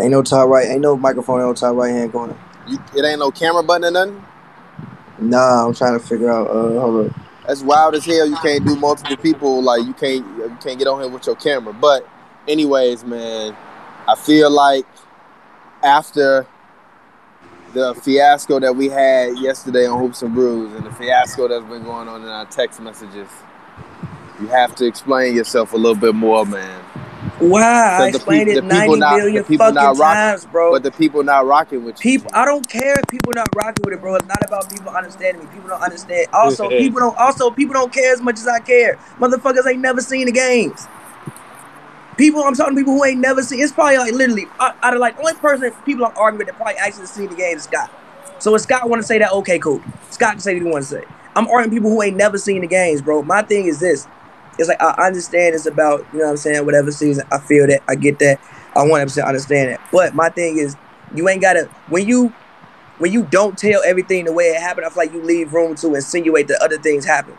Ain't no top right. Ain't no microphone on top right hand corner. You, it ain't no camera button or nothing. Nah, I'm trying to figure out. Uh, hold up. That's wild as hell. You can't do multiple people. Like you can't you can't get on here with your camera. But anyways, man, I feel like after the fiasco that we had yesterday on Hoops and Brews and the fiasco that's been going on in our text messages, you have to explain yourself a little bit more, man. Wow, I 'Cause the explained peop- it the people 90 not- million people fucking not rocking- times, bro. But the people not rocking with you. People, I don't care if people not rocking with it, bro. It's not about people understanding me. People don't understand. Also, people don't. Also, people don't care as much as I care. Motherfuckers ain't never seen the games. People, I'm talking to people who ain't never seen. It's probably like literally out out of like the only person people I'm arguing with that probably actually seen the game is Scott. So if Scott want to say that, okay, cool. Scott can say what he want to say. I'm arguing people who ain't never seen the games, bro. My thing is this. It's like I understand it's about, you know what I'm saying, whatever season. I feel that. I get that. I 100% understand that. But my thing is, you ain't got to, when you, when you don't tell everything the way it happened, I feel like you leave room to insinuate that other things happen.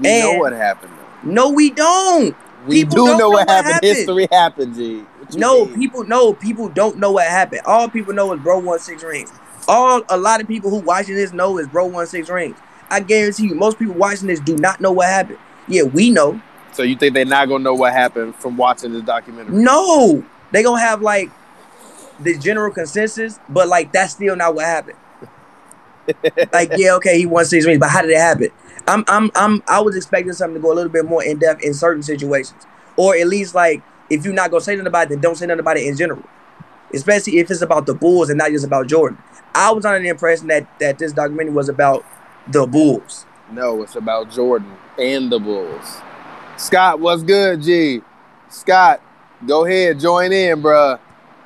we know what happened. Though. No, we don't. We people do know know what what happened. happened. History happened, G. No, mean? people no, people don't know what happened. All people know is bro won six rings. All a lot of people who watching this know is bro won six rings. I guarantee you, most people watching this do not know what happened. Yeah, we know. So you think they're not gonna know what happened from watching this documentary? No, they gonna have like the general consensus, but like that's still not what happened. like, yeah, okay, he won six rings, but how did it happen? I'm, I'm, I'm, I was expecting something to go a little bit more in depth in certain situations, or at least like if you're not gonna say nothing about it, then don't say nothing about it in general. Especially if it's about the Bulls and not just about Jordan. I was under the impression that that this documentary was about the Bulls. No, it's about Jordan and the Bulls. Scott, what's good, G? Scott, go ahead, join in, bruh.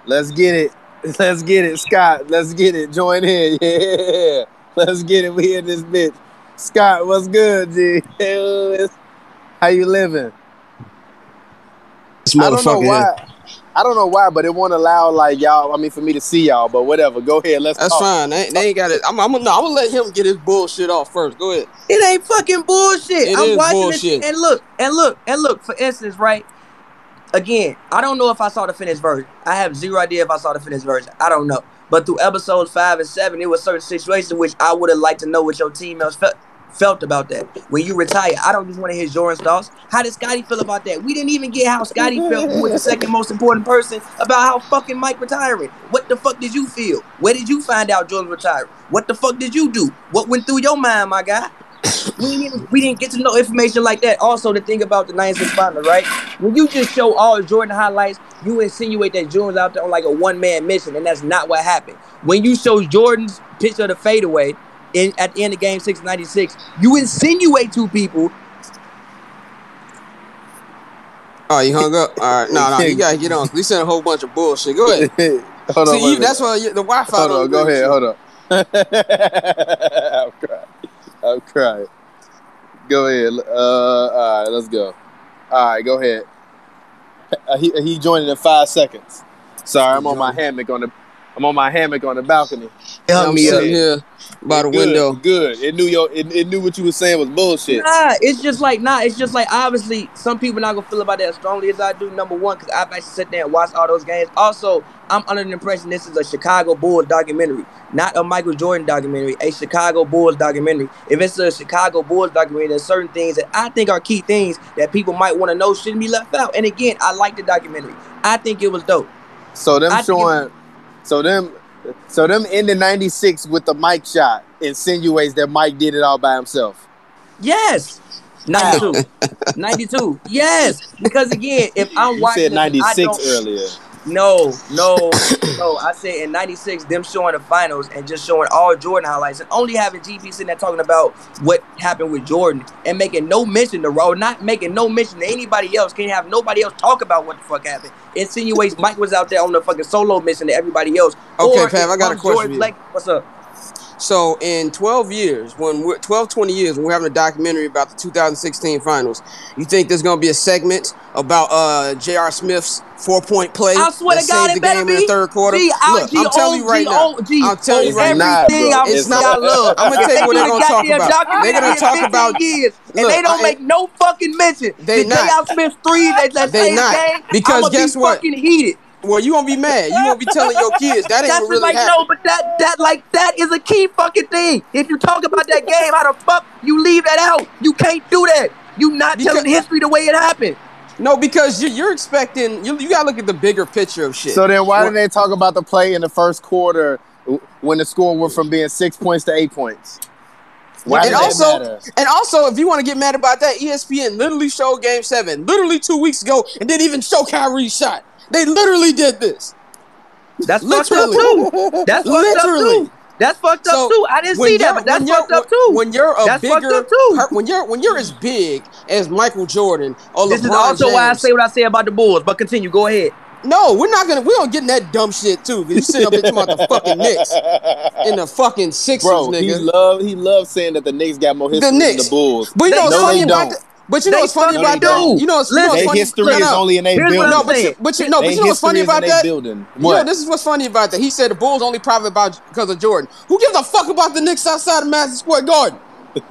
Let's get it. Let's get it, Scott. Let's get it. Join in. Yeah. Let's get it. We in this bitch. Scott, what's good, G? How you living? This I don't know why. I don't know why, but it won't allow like y'all. I mean, for me to see y'all, but whatever. Go ahead. Let's That's talk. fine. They, they ain't got it. I'm, I'm, no, I'm gonna let him get his bullshit off first. Go ahead. It ain't fucking bullshit. It I'm is watching bullshit. this and look and look and look. For instance, right? Again, I don't know if I saw the finished version. I have zero idea if I saw the finished version. I don't know. But through episodes five and seven, it was certain situations which I would have liked to know what your teammates felt felt about that. When you retire, I don't just want to hear Jordan's thoughts. How did Scottie feel about that? We didn't even get how Scottie felt, who was the second most important person, about how fucking Mike retiring. What the fuck did you feel? Where did you find out Jordan retired? What the fuck did you do? What went through your mind, my guy? we didn't, we didn't get to know information like that. Also, the thing about the 96 finals, right? When you just show all Jordan highlights, you insinuate that Jordan's out there on like a one man mission, and that's not what happened. When you show Jordan's picture of the fadeaway in at the end of game six ninety six. you insinuate to people, Oh, you hung up. All right. No, no, you gotta get on. We sent a whole bunch of bullshit. Go ahead. hold on. See, you, that's why the Wi-Fi. Hold on. Go ahead. you. Hold on. I'm crying. I'm crying. Go ahead. Uh, all right. Let's go. All right. Go ahead. Uh, he he joined in five seconds. Sorry, I'm on my hammock on the. I'm on my hammock on the balcony. hung I'm me up. sitting here by the Good, window. Good. It knew your. It, it knew what you were saying was bullshit. Nah, it's just like nah. It's just like obviously some people not gonna feel about that as strongly as I do. Number one, because I've actually sat there and watched all those games. Also, I'm under the impression this is a Chicago Bulls documentary, not a Michael Jordan documentary. A Chicago Bulls documentary. If it's a Chicago Bulls documentary, there's certain things that I think are key things that people might want to know shouldn't be left out. And again, I like the documentary. I think it was dope. So them I showing. So them. So them in the '96 with the mic shot insinuates that Mike did it all by himself. Yes. 92. 92. Yes. Because again, if I'm You watching said this and I '96 earlier. No, no, no. I said in '96, them showing the finals and just showing all Jordan highlights, and only having GP sitting there talking about what happened with Jordan and making no mention to Raw, not making no mention to anybody else. Can't have nobody else talk about what the fuck happened. Insinuates Mike was out there on the fucking solo mission to everybody else. Okay, Pav, I got a question Jordan for you. Blake- what's up? So in 12 years, when we're 12, 20 years, when we're having a documentary about the 2016 finals, you think there's gonna be a segment about uh J.R. Smith's four point play I swear that to God, saved it the game in be. the third quarter? G, I- Look, I'm telling you right now. I'm telling you right now. everything Nah, I- bro. It's not. Love. I'm gonna tell you what they're going to talk about. They're gonna in talk about. years, and they don't make no fucking mention. They the not. J.R. Smith three They not. Because guess what? Fucking heated. Well, you won't be mad. You won't be telling your kids that ain't That's what really like happened. no, but that that like that is a key fucking thing. If you talk about that game, how the fuck you leave that out? You can't do that. You not Because- telling history the way it happened. No, because you, you're expecting. You, you gotta look at the bigger picture of shit. So then, why Well- didn't they talk about the play in the first quarter when the score went from being six points to eight points? Why and also, and also, if you want to get mad about that, ESPN literally showed Game Seven, literally two weeks ago, and didn't even show Kyrie's shot. They literally did this. That's fucked up Literally. too. That's fucked Literally. up too. That's fucked up So, too. I didn't see that, but that's fucked up too. When you're a That's fucked bigger, up too. when you're when you're as big as Michael Jordan or this LeBron is also why I say what I say about the Bulls. But continue. Go ahead. No, we're not gonna. We don't get in that dumb shit too. Cause you sit up there talking about the fucking Knicks and the fucking Sixers, Bro, he nigga. love he loves saying that the Knicks got more history than Knicks. the Bulls. But you They know what's don't. funny about that? But you know what's funny about that? You know, what's- you know Listen, what's Their history is only in their building. No, but you, but you, no, but you know what's funny history is in about their that? building. You know, What? this is what's funny about that. He said the Bulls only private about because of Jordan. Who gives a fuck about the Knicks outside of Madison Square Garden?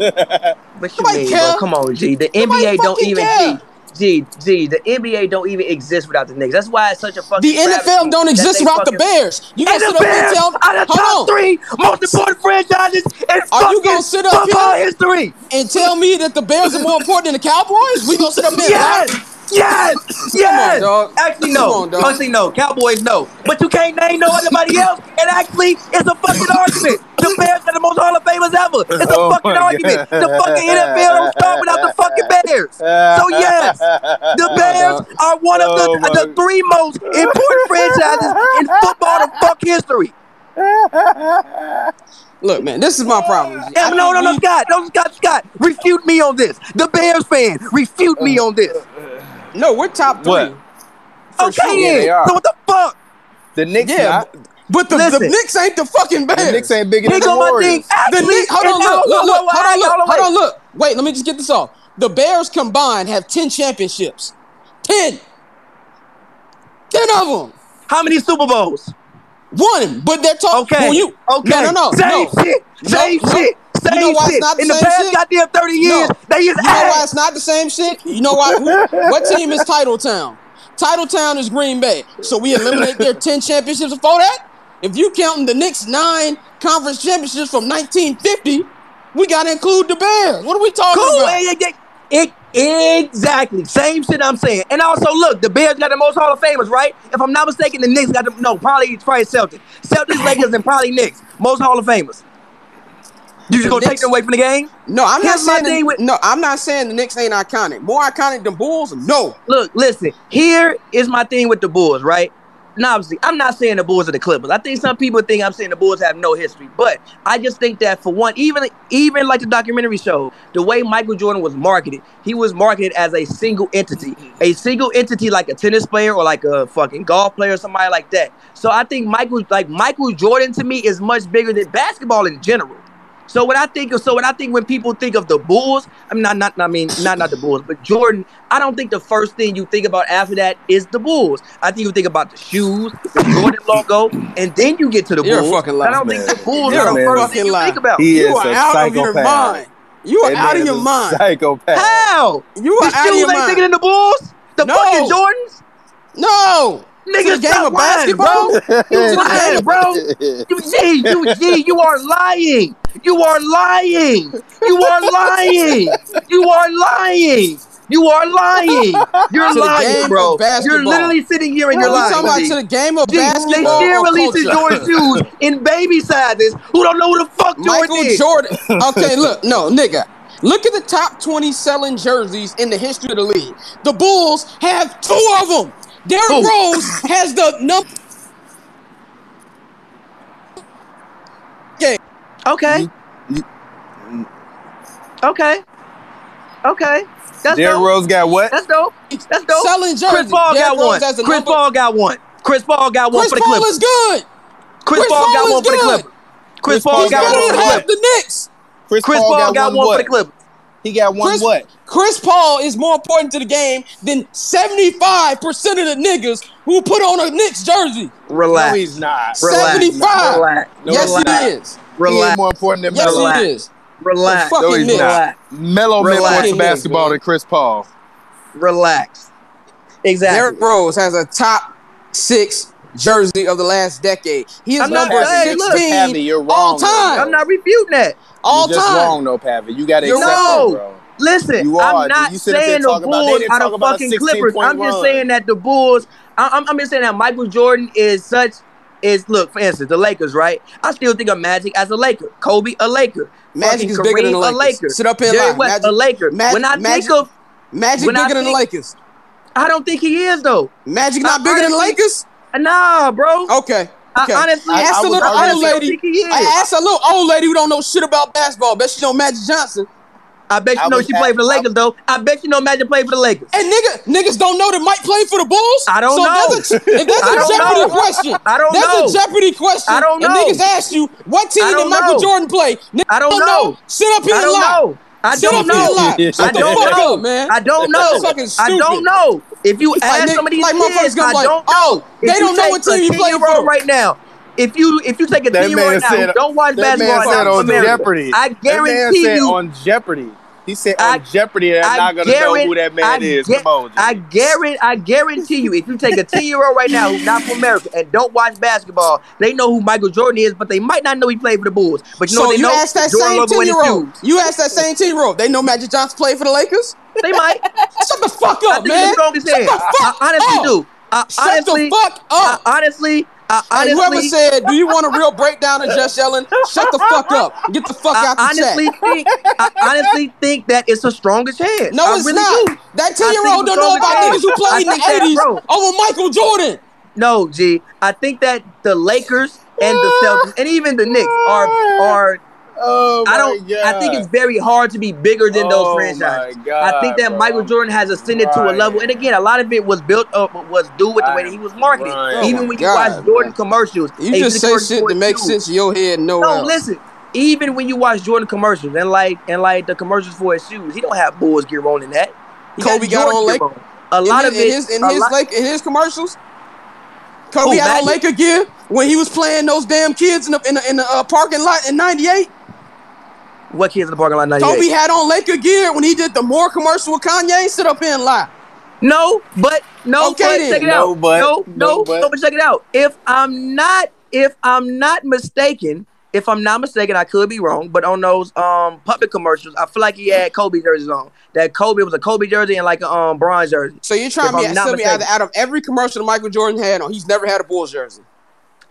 But you Nobody mean, bro? Come on, G. The Nobody NBA don't even. care. G, G. The NBA don't even exist without the Knicks. That's why it's such a fucking. The NFL don't exist without the Bears. You And gonna the sit up here Bears and tell? are the top on. three most important franchises in Are you gonna sit up football here? history. and tell me that the Bears are more important than the Cowboys? We gonna sit up there? and Yes, lie? Yes, yes. dog. Actually, no. on. Actually, no. Cowboys, no. But you can't name no anybody else. And actually, it's a fucking argument. The Bears are the most Hall of Famers ever. It's a Oh fucking argument. God. The fucking NFL don't start without the fucking Bears. So yes, the Bears are one of the Oh, the three most important franchises in football to fuck history. Look, man, this is my problem. Yeah, no, no, no, Scott, no, Scott, Scott, refute me on this. The Bears fan, refute me uh, on this. No, we're top three. What? For okay, sure. Yeah, then. they are. So what the fuck? The Knicks, Yeah, not. but the, the Knicks ain't the fucking Bears. The Knicks ain't bigger Here than the go my thing. Warriors. The Actually, Knicks, hold on, look, look, look, whoa, whoa, hold on, look, hold wait. on, look. Wait, let me just get this off. The Bears combined have 10 championships. 10. 10 of them. How many Super Bowls? One, but they're talking. Okay. you, okay. No, no, no. Same no. shit. No, Same no. shit. You know why it's not the In the same past shit? goddamn 30 years, No. they is You know why it's not the same shit? You know why? Who, what team is Titletown? Titletown is Green Bay. So we eliminate their 10 championships before that? If you counting the Knicks nine conference championships from 1950, we got to include the Bears. What are we talking Cool. about? Hey. It, exactly. Same shit I'm saying. And also, look, the Bears got the most Hall of Famers, right? If I'm not mistaken, the Knicks got the, no, probably, probably Celtics. Celtics, Lakers, and probably Knicks. Most Hall of Famers. You just The gonna take them away from the game? No, I'm not Here's my saying the, with- no. I'm not saying the Knicks ain't iconic. More iconic than Bulls? No. Look, listen. Here is my thing with the Bulls, right? Now, obviously, I'm not saying the Bulls are the Clippers. I think some people think I'm saying the Bulls have no history, but I just think that for one, even even like the documentary show, the way Michael Jordan was marketed, he was marketed as a single entity, a single entity like a tennis player or like a fucking golf player or somebody like that. So I think Michael, like Michael Jordan, to me is much bigger than basketball in general. So when I think of so when I think when people think of the Bulls, I'm not not I mean not not the Bulls, but Jordan. I don't think the first thing you think about after that is the Bulls. I think you think about the shoes, the Jordan logo, and then you get to the You're a Bulls. fucking I don't liar, think the Bulls You're are the a first fucking thing you liar. think about. He You is are a out of your psychopath. mind. You are That out of your is mind. Psychopath. How? You are the out of shoes your ain't mind. bigger than the Bulls? The No. fucking Jordans? No. Nigga, game of lying, basketball? bro. You lying, bro. You G, you G, you are lying. You are lying. You are lying. You are lying. You are lying. You're lying, bro. You're literally sitting here and you're lying. talking about to the game of G, they still releasing? Jordan shoes in baby sizes who don't know who the fuck Jordan Michael is. Jordan. Okay, look, no, nigga. Look at the top 20 selling jerseys in the history of the league. The Bulls have two of them. Derrick Who? Rose has the number. Okay, Okay. You- Okay. Okay. That's Derrick dope. Rose got what? That's dope. That's dope. selling jerseys. Chris Paul Derrick got Rose one. Chris Paul got one. Chris Paul got one Chris for the Paul Clippers. is good. Chris, Chris Paul Paul got is one for the. Clippers. Chris Paul Paul got one for the Clippers. the Knicks. Chris, Chris Paul got one for the Clippers. He got one Chris, what? Chris Paul is more important to the game than 75% of the niggas who put on a Knicks jersey. Relax. No, he's not. Relax. 75. Relax. No, yes, relax. he is. He Relax. ain't more important than Yes, Melo. Relax. he is. Relax. The No, he's Knicks. not. Melo meant more to basketball than Chris Paul. Relax. Exactly. Derrick Rose has a top six jersey of the last decade. He is I'm not number saying- look, 16 you're wrong, all though, time. I'm not refuting that. All You're just time. wrong, though, Pavi. You got to accept wrong. that, bro. Listen, You are, I'm not. You sit up there saying the talking about- they Bulls are the fucking Clippers. I'm just saying that the Bulls. I- I'm, I'm just saying that Michael Jordan is such. Is look for instance the Lakers, right? I still think of Magic as a Laker, Kobe a Laker, Magic fucking is bigger than the Kareem, a Lakers. Laker, Sit up here and Jerry. West Magic- a Laker. Mag- when I Magic- think of, Magic I bigger than the Lakers. I don't think he is though. Magic not I bigger than the Lakers? Nah, bro. Okay. I honestly, I asked I a little old lady. think he is. I asked a little old lady who don't know shit about basketball. Bet she know Magic Johnson. I bet you know she played for the Lakers though. I bet you know Magic played for the Lakers. And nigga, niggas don't know that Mike played for the Bulls. I don't so know. If that's a, if that's I a don't Jeopardy know. question, I don't that's know. a Jeopardy question. I don't And know. niggas ask you what team did Michael know. Jordan play? Niggas I don't know. Sit up here and don't lie. know. I don't up know. Shut I the don't fuck know. up, man. I don't know. That's fucking I don't know. If you ask nigga- some of these like kids, gonna I don't oh, know. they don't know take what team you play 10-year-old for. right now. If you if you take a That ten year old right now, don't watch That man basketball said on Jeopardy. I guarantee you. on Jeopardy. He said I- on Jeopardy, they're I not gonna know who that man I is. gu- Come on, G. I guarantee, I guarantee you, if you take a 10 year old right now who's not from America and don't watch basketball, they know who Michael Jordan is, but they might not know he played for the Bulls. But you know so they you know? asked that Jordan same ten year old. You asked that same ten year old. They know Magic Johnson played for the Lakers. They might. Shut the fuck I up, think man. the strongest Shut hand. the fuck I honestly up. do. I Shut honestly, the fuck I up. honestly, I And whoever said, "Do you want a real breakdown of just yelling?" Shut the fuck up. Get the fuck I out honestly think, I honestly think that it's the strongest hand. No, I it's really not. do. That ten year old don't know about strongest niggas who played in the eighties over Michael Jordan. No, G. I think that the Lakers and the Celtics and even the Knicks are are oh I don't. God. I think it's very hard to be bigger than those Oh franchises. God, I think that bro. Michael Jordan has ascended to a level, and again, a lot of it was built up, was due with the way that he was marketed. Right. Even Oh when you God, watch Jordan commercials, You just say shit for that makes sense in your head. No, No, listen. Even when you watch Jordan commercials and like and like the commercials for his shoes, he don't have Bulls gear on in that. He Kobe got Jordan on gear Lake- on. A lot his, of it. in his in his lot- like in his commercials. Kobe Who, had on Magic? Laker gear when he was playing those damn kids in the in the, in the uh, parking lot in '98. What kids in the parking lot? 98? Kobe had on Laker gear when he did the more commercial with Kanye. Sit up here and lie. No, but no, Okay, but then. check it No, out. but- no, no, no, but. no, but check it out. If I'm not, if I'm not mistaken, if I'm not mistaken, I could be wrong, but on those um puppet commercials, I feel like he had Kobe jerseys on. That Kobe was a Kobe jersey and like a um bronze jersey. So you're trying to be I'm tell me out of, out of every commercial that Michael Jordan had on, he's never had a Bulls jersey.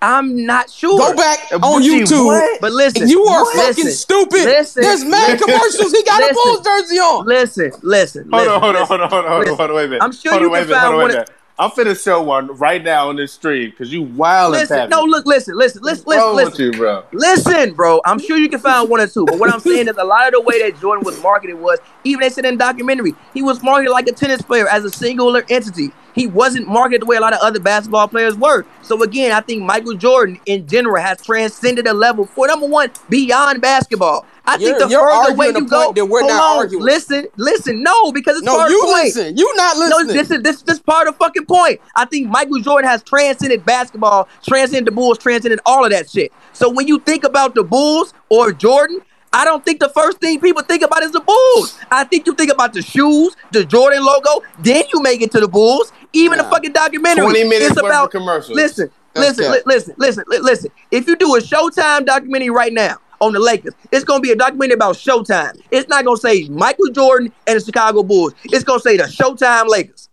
I'm not sure. Go back on Gucci, YouTube. what? But listen, You are What? fucking Listen, stupid. listen, There's mad listen, commercials. He got a Bulls jersey on. Listen, listen, Hold listen, on, hold on, hold on, hold on, hold on, listen. hold on, wait a minute. I'm sure hold you on, can minute, find hold on, one of- I'm finna show one right now on this stream because you wild and no, look, listen, listen, listen, listen, with listen. you, bro? Listen, bro, I'm sure you can find one or two. But what I'm saying is a lot of the way that Jordan was marketed was, even they said in documentary, he was marketed like a tennis player as a singular entity. He wasn't marketed the way a lot of other basketball players were. So again, I think Michael Jordan in general has transcended a level for number one beyond basketball. I You're- think the further way you go, that we're not on, arguing. listen, listen, no, because it's No, part you of the point. listen. You not No, listening. this is this this part of the fucking point. I think Michael Jordan has transcended basketball, transcended the Bulls, transcended all of that shit. So when you think about the Bulls or Jordan, I don't think the first thing people think about is the Bulls. I think you think about the shoes, the Jordan logo, then you make it to the Bulls. Even Nah. the fucking documentary. 20 minutes it's about commercials. Listen, That's listen, li- listen, listen, li- listen. If you do a Showtime documentary right now on the Lakers, it's gonna be a documentary about Showtime. It's not gonna say Michael Jordan and the Chicago Bulls. It's gonna say the Showtime Lakers.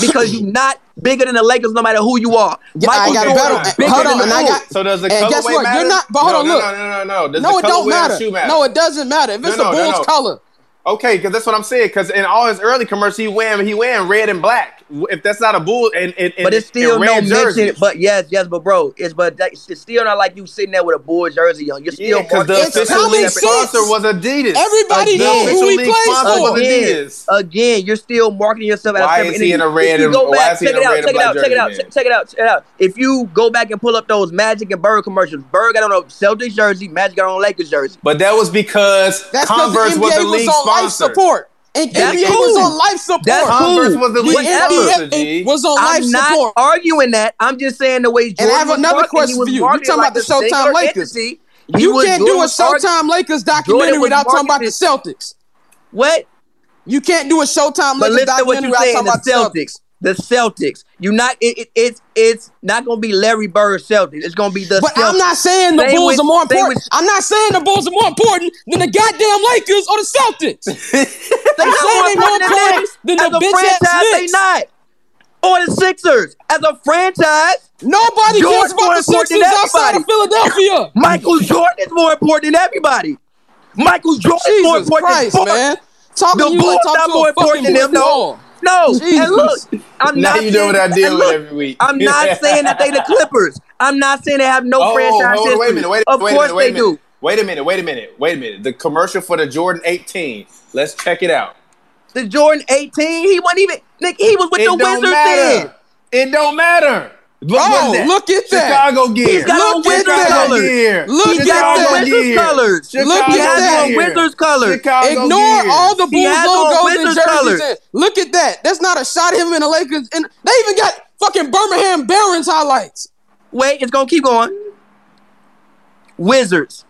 Because you're not bigger than the Lakers, no matter who you are. Yeah, I got Jordan better- bigger hold than on, the and I Bulls. got- So does the And colorway guess what? matter? You're not- but hold no, on, look. No, no, no, no. Does no, the it don't colorway of the matter. matter? No, it doesn't matter. If it's No, the no, no, Bulls no. color, Okay, because that's what I'm saying. Because in all his early commercials, he wearing he wearing red and black. If that's not a bull, and, and, but it's still no jersey. mention. But yes, yes, but bro, it's but it's, still not like you sitting there with a bull jersey on. You're still because the official league sponsor was Adidas. Everybody knows who he plays for. Again, again, you're still marketing yourself. Why is he in a red and go check it out, check it out, check it out, check it out. If you go back and pull up those Magic and Bird commercials, Bird got on a Celtics jersey, Magic got on a Lakers jersey. But that was because Converse was the league sponsor life support. And that's NBA cool. was on life support. That's cool. was the NBA was on life I'm not arguing that. I'm just saying the way Jordan And I have another question for you. You're talking like about the Showtime Lakers. Entity. You can't do a Showtime Lakers documentary without talking about the Celtics. What? You can't do a Showtime Lakers documentary without talking about the Celtics the Celtics. You not it, it, it's it's not gonna be Larry Bird Celtics. It's gonna be the. But Celtics. I'm not saying the Bulls with, are more important. With, I'm not saying the Bulls are more important than the goddamn Lakers or the Celtics. they I'm saying they more important than, than the bitch ass They not. Or the Sixers as a franchise. Nobody cares about the Sixers outside of Philadelphia. Michael Jordan is more important than everybody. Michael Jordan Jesus is more important Christ, than man. The Bulls not more important than them. No. No, Jesus. and look, I'm now not you know what I deal look, with every week. I'm not saying that they the Clippers. I'm not saying they have no oh, franchise oh. Wait a minute, wait, a of wait course minute, wait they do. Wait a minute, wait a minute, wait a minute. The commercial for the Jordan 18. Let's check it out. The Jordan 18, he wasn't even Nick, he was with it the Wizards matter. then. It don't matter. Look, oh, look at that. Chicago gear. Look Wizards that. Gear. Look at the Wizards colors. Look at that. Wizards colors. Ignore gear. all the Bulls logos and jerseys. And look at that. That's not a shot of him in the Lakers. And they even got fucking Birmingham Barons highlights. Wait, it's going to keep going. Wizards.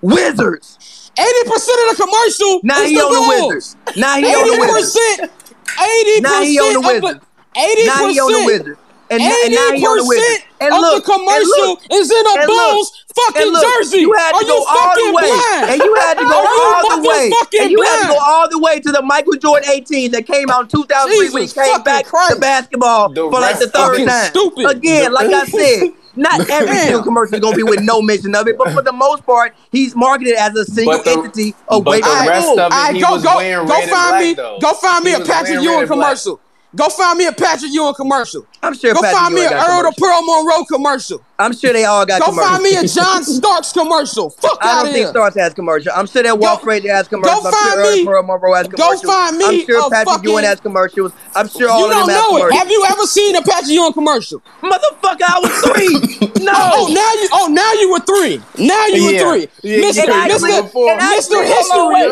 Wizards. 80% of the commercial now is he the on the Wizards. Now he owns the Wizards. 80%. Now he owns the Wizards. 80%. Now he owns the Wizards. And, and now the. And of look, the commercial is in a Bulls fucking look, jersey. You had to Are go all the way. Blind? And you had to go all the way. And you blind? had to go all the way to the Michael Jordan 18 that came out in 2003 when he came back Christ. to basketball the for like the third time. Stupid. Again, like I said. Not every single commercial is gonna be with no mention of it, but for the most part, he's marketed as a single the, entity away from the rest of it. I, go, go, find me, go find me a Patrick Ewing commercial. Black. Go find me a Patrick Ewing commercial. I'm sure. Go Patrick find Ewing me an Earl the Pearl Monroe commercial. I'm sure they all got. Go commercials. find me a John Starks commercial. Fuck out of here. I don't think Starks has commercial. I'm sure that Walt Frazier has commercials. Go I'm find sure me. Earl Monroe has. Go find me. I'm sure Patrick fucking, Ewing has commercials. I'm sure all of them have commercials. You don't know It. Have you ever seen a Patrick Ewing commercial? Motherfucker, I was three. no. Oh now you. Oh now you were three. Now you yeah. were three. Mister Mister Mister History.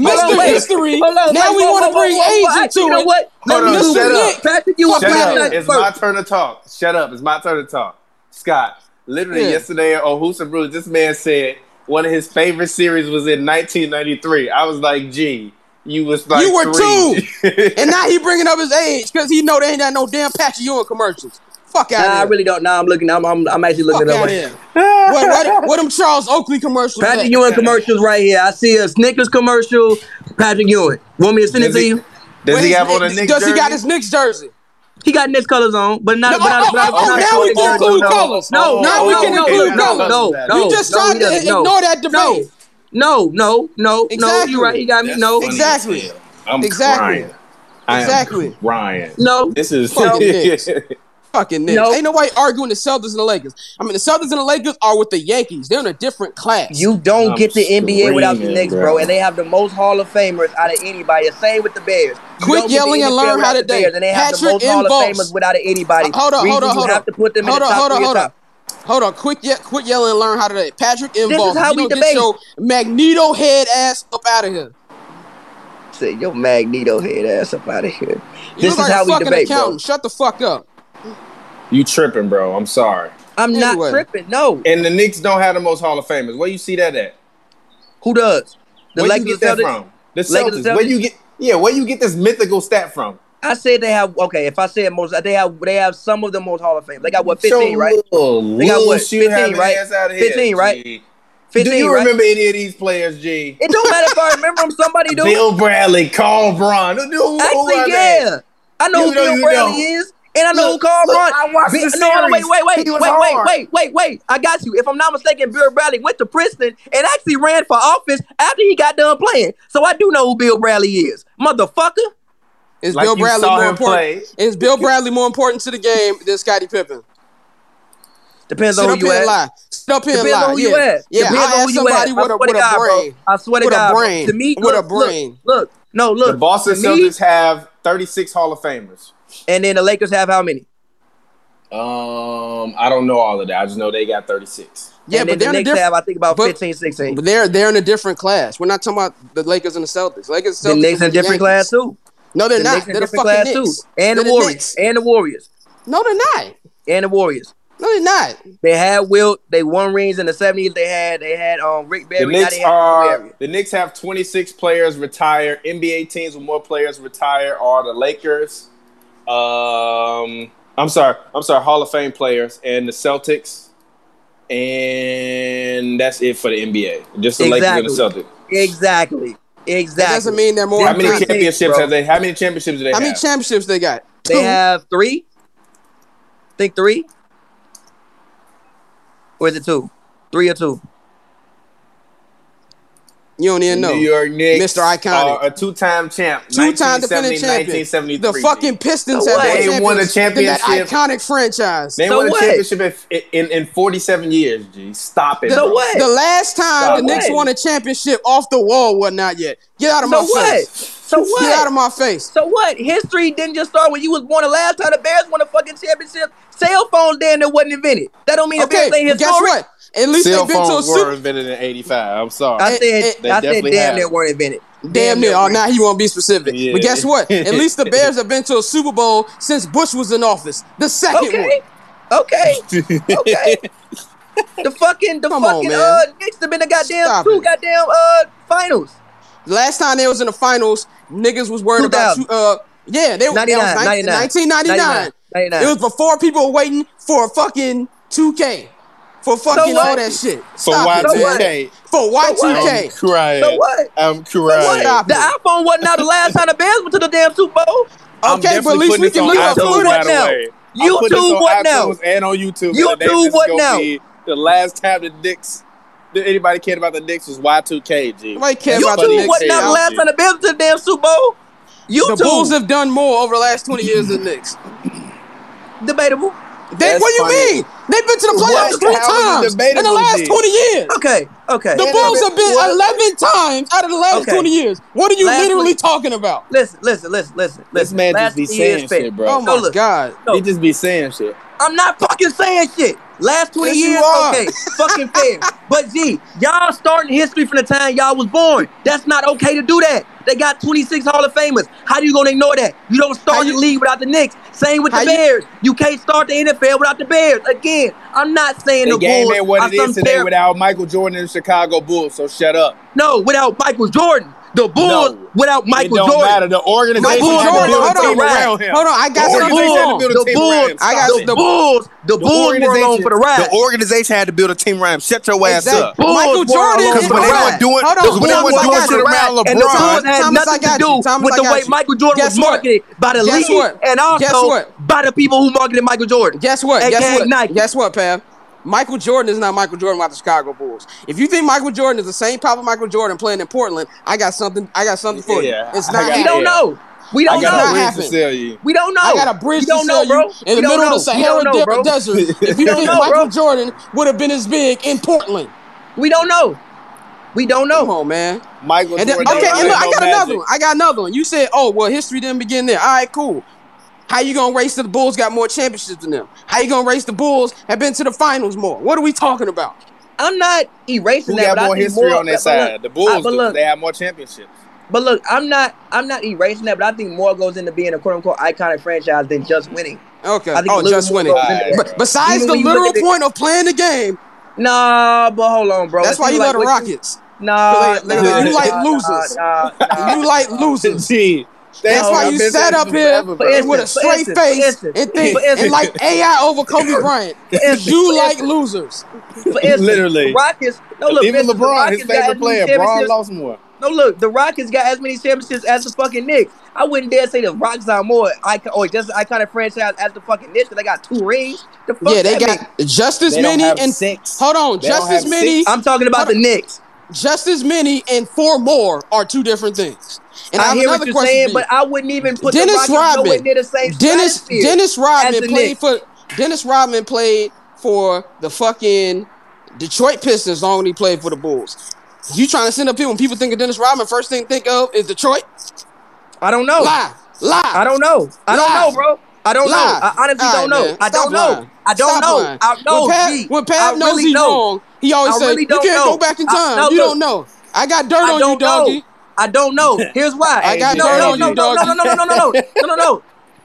Mister History. Now we want to bring age into it. You know what? Hold on. Shut up. Patrick Ewing. Shut up. It's my turn to talk. Shut up. It's my turn to talk. Scott, literally yeah. yesterday on Hoops and Brews, this man said one of his favorite series was in 1993. I was like, gee, you was like you were three. two, and now he bringing up his age because he know they ain't got no damn Patrick Ewing commercials. Fuck out. Nah, I really don't. Nah, I'm looking. I'm I'm, I'm actually looking up. What, what, what them Charles Oakley commercials? Patrick? Ewing commercials right here. I see a Snickers commercial. Patrick Ewing. Want me to send does it to you? Does when he have on a Knicks Does jersey? he got his Knicks jersey? He got Nets colors on, but not. No, but oh, oh, oh, not, oh, not, oh, now we can include colors. No, now we can include colors. No, no, you just tried to ignore that debate. No, no, no, no. You're right. He got me. No, exactly. I'm exactly. Crying. Exactly. Ryan. No. This is fucking Knicks. Nope. Ain't nobody arguing the Celtics and the Lakers. I mean, the Celtics and the Lakers are with the Yankees. They're in a different class. You don't I'm get the NBA without the Knicks, bro. bro. And they have the most Hall of Famers out of anybody. Same with the Bears. You Quit yelling and learn how to date. And they have the most Hall of Famers without anybody. Uh, hold on, hold on, hold on. have to put them hold in the top on, hold on, hold on. Hold quick, ye- quit yelling and learn how to date. Patrick involved. This is how we debate. Get your Magneto head ass up out of here Say your Magneto head ass up out of here." You this is like how we debate, bro. Shut the fuck up. You tripping, bro. I'm sorry. I'm not anyway. tripping. No. And the Knicks don't have the most Hall of Famers. Where you see that at? Who does? The where Lakers you get that from? The Celtics. Celtics. Where you get? Yeah, where you get this mythical stat from? I said they have okay. If I said most, they have they have some of the most Hall of Famers. They got what fifteen, so right? They got what fifteen, right? Fifteen, right? Gee. 15, Do you right? remember any of these players, G? It don't matter if I remember them. Somebody do. Bill Bradley, Carl Braun. Who, who, Actually, who yeah, they? I know you who know Bill Bradley don't. is. And I know look, who Carl look, Braun. I watched the. No, wait, wait, wait, wait, wait, wait, wait, wait, wait. I got you. If I'm not mistaken, Bill Bradley went to Princeton and actually ran for office after he got done playing. So I do know who Bill Bradley is, motherfucker. Is like Bill Bradley more important? Play. Is Bill Bradley more important to the game than Scottie Pippen? Depends Sit on who you ask. Lie. Sit up here Depends and lie. on who yeah. you at. Yeah, Depends I on somebody you at. With, a, God, brain. Bro. I swear to God, with A brain. To me, with a brain. Look, look, no, look. The Boston Celtics have 36 Hall of Famers and then the Lakers have how many? Um, I don't know all of that. I just know they got 36. Yeah, and but then they're the in a Knicks have. I think, about but- 15, 16. But they're they're in a different class. We're not talking about the Lakers and the Celtics. Lakers, The Celtics, Knicks in a different Yankees. class too. No, they're The not. They're a the different fucking class too. And the They're Warriors. Knicks. And the Warriors. No, they're not. And the Warriors. No, they're not. They had Wilt. They won rings in the 70s. They had they had um Rick The Barry. now Knicks are Barry. the Knicks have 26 players retire. NBA teams with more players retire are the Lakers. Um, I'm sorry, I'm sorry, Hall of Fame players and the Celtics, and that's it for the NBA. Just the Lakers and the Celtics. Exactly. Exactly. That doesn't mean they're more. How many Three important. teams, championships bro. have they? How many championships do they have? How many championships they got? They Two. have three. Think three. Or is it two? Three or two? You don't even know. New York Knicks, Mr. Iconic. are a two-time champ, Two-time defending champion. The fucking Pistons So have They won a than that championship. iconic franchise. They So won a what? championship in, in, in 47 years, G. Stop it. So bro. what? The last time So the Knicks what? won a championship off the wall was not yet. Get out of So my what? face. So what? Get out of my face. So what? History didn't just start when you was born. The last time the Bears won a fucking championship, cell phones damn near wasn't invented. That don't mean the Okay, Bears ain't but guess what? At least Cell they've been to a phones were super. invented in 85. I'm sorry. I said, eh, I they said damn have. weren't invented. Damn near. near Oh, now he won't be specific. Yeah. But guess what? At least the Bears have been to a Super Bowl since Bush was in office. The second Okay. one. Okay. Okay. the fucking the Come on, fucking man. uh Knicks have been the goddamn Stop two it. goddamn uh finals. Last time they was in the finals, niggas was worried about 2000. two, uh yeah, they 99, that was 19- 1999. 99. It was before people were waiting for a fucking 2K. For fucking what? all that shit. For Stop it, So. Y2K, For Y2K. I'm crying. So what? I'm So crying. what? Stop The it. iPhone wasn't out the last time the Bears went to the damn Super Bowl. I'm Okay, but at definitely least putting we this can on look up YouTube what now? way. I'm putting this YouTube on what now? And on YouTube. YouTube And what now? The last time the Knicks, that anybody cared about the Knicks was Y2K, G. Nobody cares That's about the funny YouTube Knicks. wasn't out the last time the Bears went to the damn Super Bowl. YouTube. The Bulls have done more over the last 20 years than the Knicks. debatable. They, what do you mean? They've been to the playoffs What? three How is it times in the last G? 20 years. Okay. Okay. The Bulls but have been what- 11 times out of the last Okay. 20 years. What are you Last literally week- talking about? Listen, listen, listen, listen. This listen. man Last just be saying shit, bro. Oh No, my look. God. No, He just be saying shit. I'm not fucking saying shit. Last 20 Yes, years, okay, fucking fair. But G, y'all starting history from the time y'all was born. That's not okay to do that. They got 26 Hall of Famers. How do you gonna ignore that? You don't start the you- league without the Knicks. Same with the How you- Bears. You can't start the NFL without the Bears. Again, I'm not saying The the game Bulls ain't what it is today terrible- without Michael Jordan and the Chicago Bulls, so shut up. No, without Michael Jordan. The Bulls No. without Michael it don't Jordan. matter. The organization Michael Bulls had to Jordan, build hold a on, team right. around him. Hold on, I got The something organization had to wrong. build a The Bulls. I got the it. the Bulls, the Bulls were alone for the ride. The organization had to build a team around him. Shut your ass Exactly. up. Bulls Michael Jordan alone is when they weren't doing, Hold on, when they weren't doing shit you. around And the Bulls LeBron, had Thomas, nothing to do. Thomas, with the way you. Michael Jordan Guess was what? marketed by the league and also by the people who marketed Michael Jordan. Guess what? Guess what? Nike. Guess what, Pav? Michael Jordan is not Michael Jordan without the Chicago Bulls. If you think Michael Jordan is the same power Michael Jordan playing in Portland, I got something. I got something for Yeah, you. It's not got- We don't Yeah. know. We don't got got not a know. bridge happen. to sell you. We don't know. I got a bridge we to don't sell know, bro. you in We the middle know. of the Sahara don't know, bro. Desert. If you don't think know, Michael bro. Jordan would have been as big in Portland, We don't know. We don't come know. on, man. Michael And then, Jordan okay, and look, play I got magic. another one. I got another one. You said, "Oh, well, history didn't begin there." All right, cool. How you gonna race to the Bulls got more championships than them? How you gonna race the Bulls have been to the finals more? What are we talking about? I'm not erasing Who that. got but I more think history more, on their but side? look, The Bulls, I- do, but 'cause look, they have more championships. but look, I'm not. I'm not erasing that. But I think more goes into being a quote unquote iconic franchise than just winning. Okay. I think Oh, just winning. goes into Alright, that. But besides Even the when you look literal at it- point of playing the game, Nah, but hold on, bro. that's why you like love the what Rockets. Nah, Like- nah, like, nah, you like nah, losers. Nah, nah, You like losers. Gee, That's No, why you sat up here forever, instance, with a straight instance, for face instance, and think and like AI over Kobe Bryant. instance, you like losers. For instance, Literally. the Rockets. No, look, Even listen, LeBron, Rockets his favorite player, Braun championships- lost more. No, look, the Rockets got as many championships as the fucking Knicks. I wouldn't dare say the Rockets are more icon or just an iconic franchise as the fucking Knicks because they got two rings. The fuck Yeah, they got mean? just as They many and six. hold on, They just as many. six. I'm talking about Hold the Knicks. just as many and four more are two different things. And I, I hear what you're question saying, but I wouldn't even put Dennis the Rockets nowhere Rodman. near the same Dennis Dennis Rodman played Knicks. for Dennis Rodman played for the fucking Detroit Pistons long when he played for the Bulls. You trying to send up here when people think of Dennis Rodman, first thing think of is Detroit? I don't know. Lie. Lie. I don't know. I don't know, bro. I don't know. Lie. I honestly All don't know. man. I don't know. lying. I don't Stop know. I know. When Pat, G. when Pat I knows really he's know. wrong, he always I say, really "You can't know. go back in I- time. no, you look. don't know." I got dirt I on you, doggy. know. I don't know. Here's why. I got no, no, no, no, no, no, no, no, no, no, no, no, no,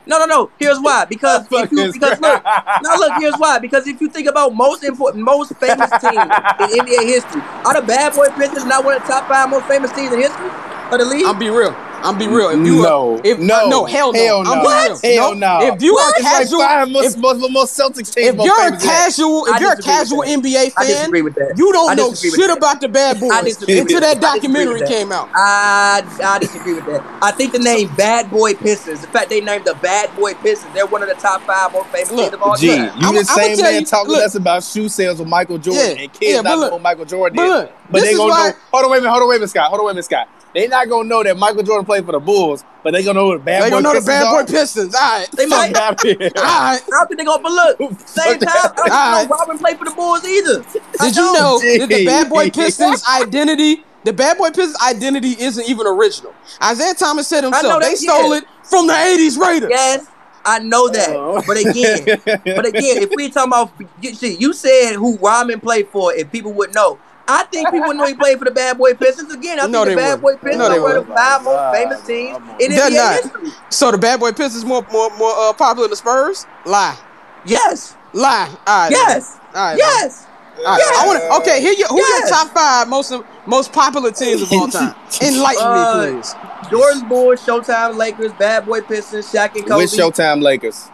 no, no, no. Here's why. Because if you, because look, now look. Here's why. Because if you think about most important, most famous teams in NBA history, are the Bad Boy Pistons not one of the top five most famous teams in history of the league? I'm be real. I'm be real. If you No. are, if No. no, hell no. Hell I'm no. What? real. Hell no. If you are It's like casual, five most, if, most, most Celtics teams. if you're a famous than that. casual, if you're a casual that. NBA I fan, disagree with that. you don't know shit that. about the Bad I Boys disagree until with that that. I disagree with documentary that. came out. I, I disagree with that. I think the name Bad Boy Pistons, the fact they named the Bad Boy Pistons, they're one of the top five most famous Look, teams of all time. you I'ma- the I'ma same man you- talking look. to us about shoe sales with Michael Jordan and kids yeah, but not look- know Michael Jordan but but they is gonna know. Hold on, wait a minute. Hold on, wait a minute, Scott. Hold on, wait a minute, Scott. They not gonna know that Michael Jordan played for the Bulls, but they gonna know who the bad They boy don't know the Pistons Bad are. Boy Pistons. All right. They might. Fuck outta here. All right. I don't think they're gonna. But look, same time, I don't Alright. know Robin played for the Bulls either. I Did you don't. know that the Bad Boy Pistons identity, the Bad Boy Pistons identity isn't even original? Isiah Thomas said know himself, that, they stole yeah. it from the 80s Raiders. Yes, I know that. Oh. But again, but again, if we talking about you, see, you said who Rodman played for, if people would know. I think people would know he played for the Bad Boy Pistons. Again, I No, think they the Bad Boy wouldn't. Pistons No, are one of the five most Wow. famous teams in They're NBA not. history. So the Bad Boy Pistons more more more uh, popular than the Spurs? Lie. Yes, Lie. All right. yes, All right. yes. All right. Yes. I want okay, here you who Yes. your top five most most popular teams of all time? Enlighten Uh, me, please. Jordan Bulls, Showtime Lakers, Bad Boy Pistons, Shaq and Kobe. Which Showtime Lakers?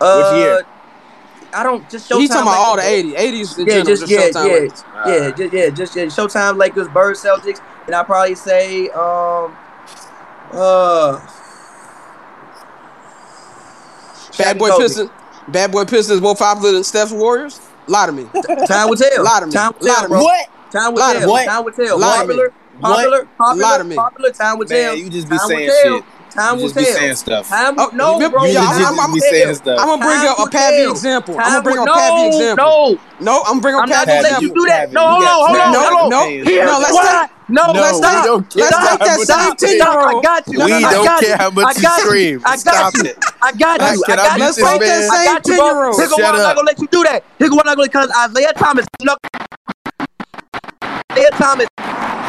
Uh, which year? I don't just Showtime. He's talking about all the Lakers. 80s. 80s in Yeah, general, just just yeah, Showtime yeah, Lakers. yeah, just yeah, just yeah. Showtime Lakers, Bird Celtics, and I probably say um uh Bad Boy Pistons. Bad Boy Pistons more popular than Steph's Warriors? Lie to me. Time will tell. Lie to me. Time will tell, bro. What? Time will tell. What? Time will tell. Lie to Popular, popular, Lie to popular, me. popular. Time will tell. Man, you just be Time saying shit. Time will tell. saying stuff. Time Oh, no, you bro. yeah, I'm- I'm- will I'm- be tell. saying stuff. I'm gonna bring Time up a will Pappy tell. example. I'm gonna bring will- up Pappy no, example. No, No, I'm bringing up I'm not Pappy gonna let you do that. Pappy, No, hold on, hold on, No, hold on. no, no, let's take- No, No, let's we take- don't care let's take that much same you 10 scream. year old. I got you. No, no, We no, don't got care you. how much I you got scream. I got you. I got you. I I got you. Let's take that man? Same got you, 10 year old. Here's why I'm not gonna let you do that. Here's why I'm not gonna because Isiah Thomas snuck. Isiah Thomas,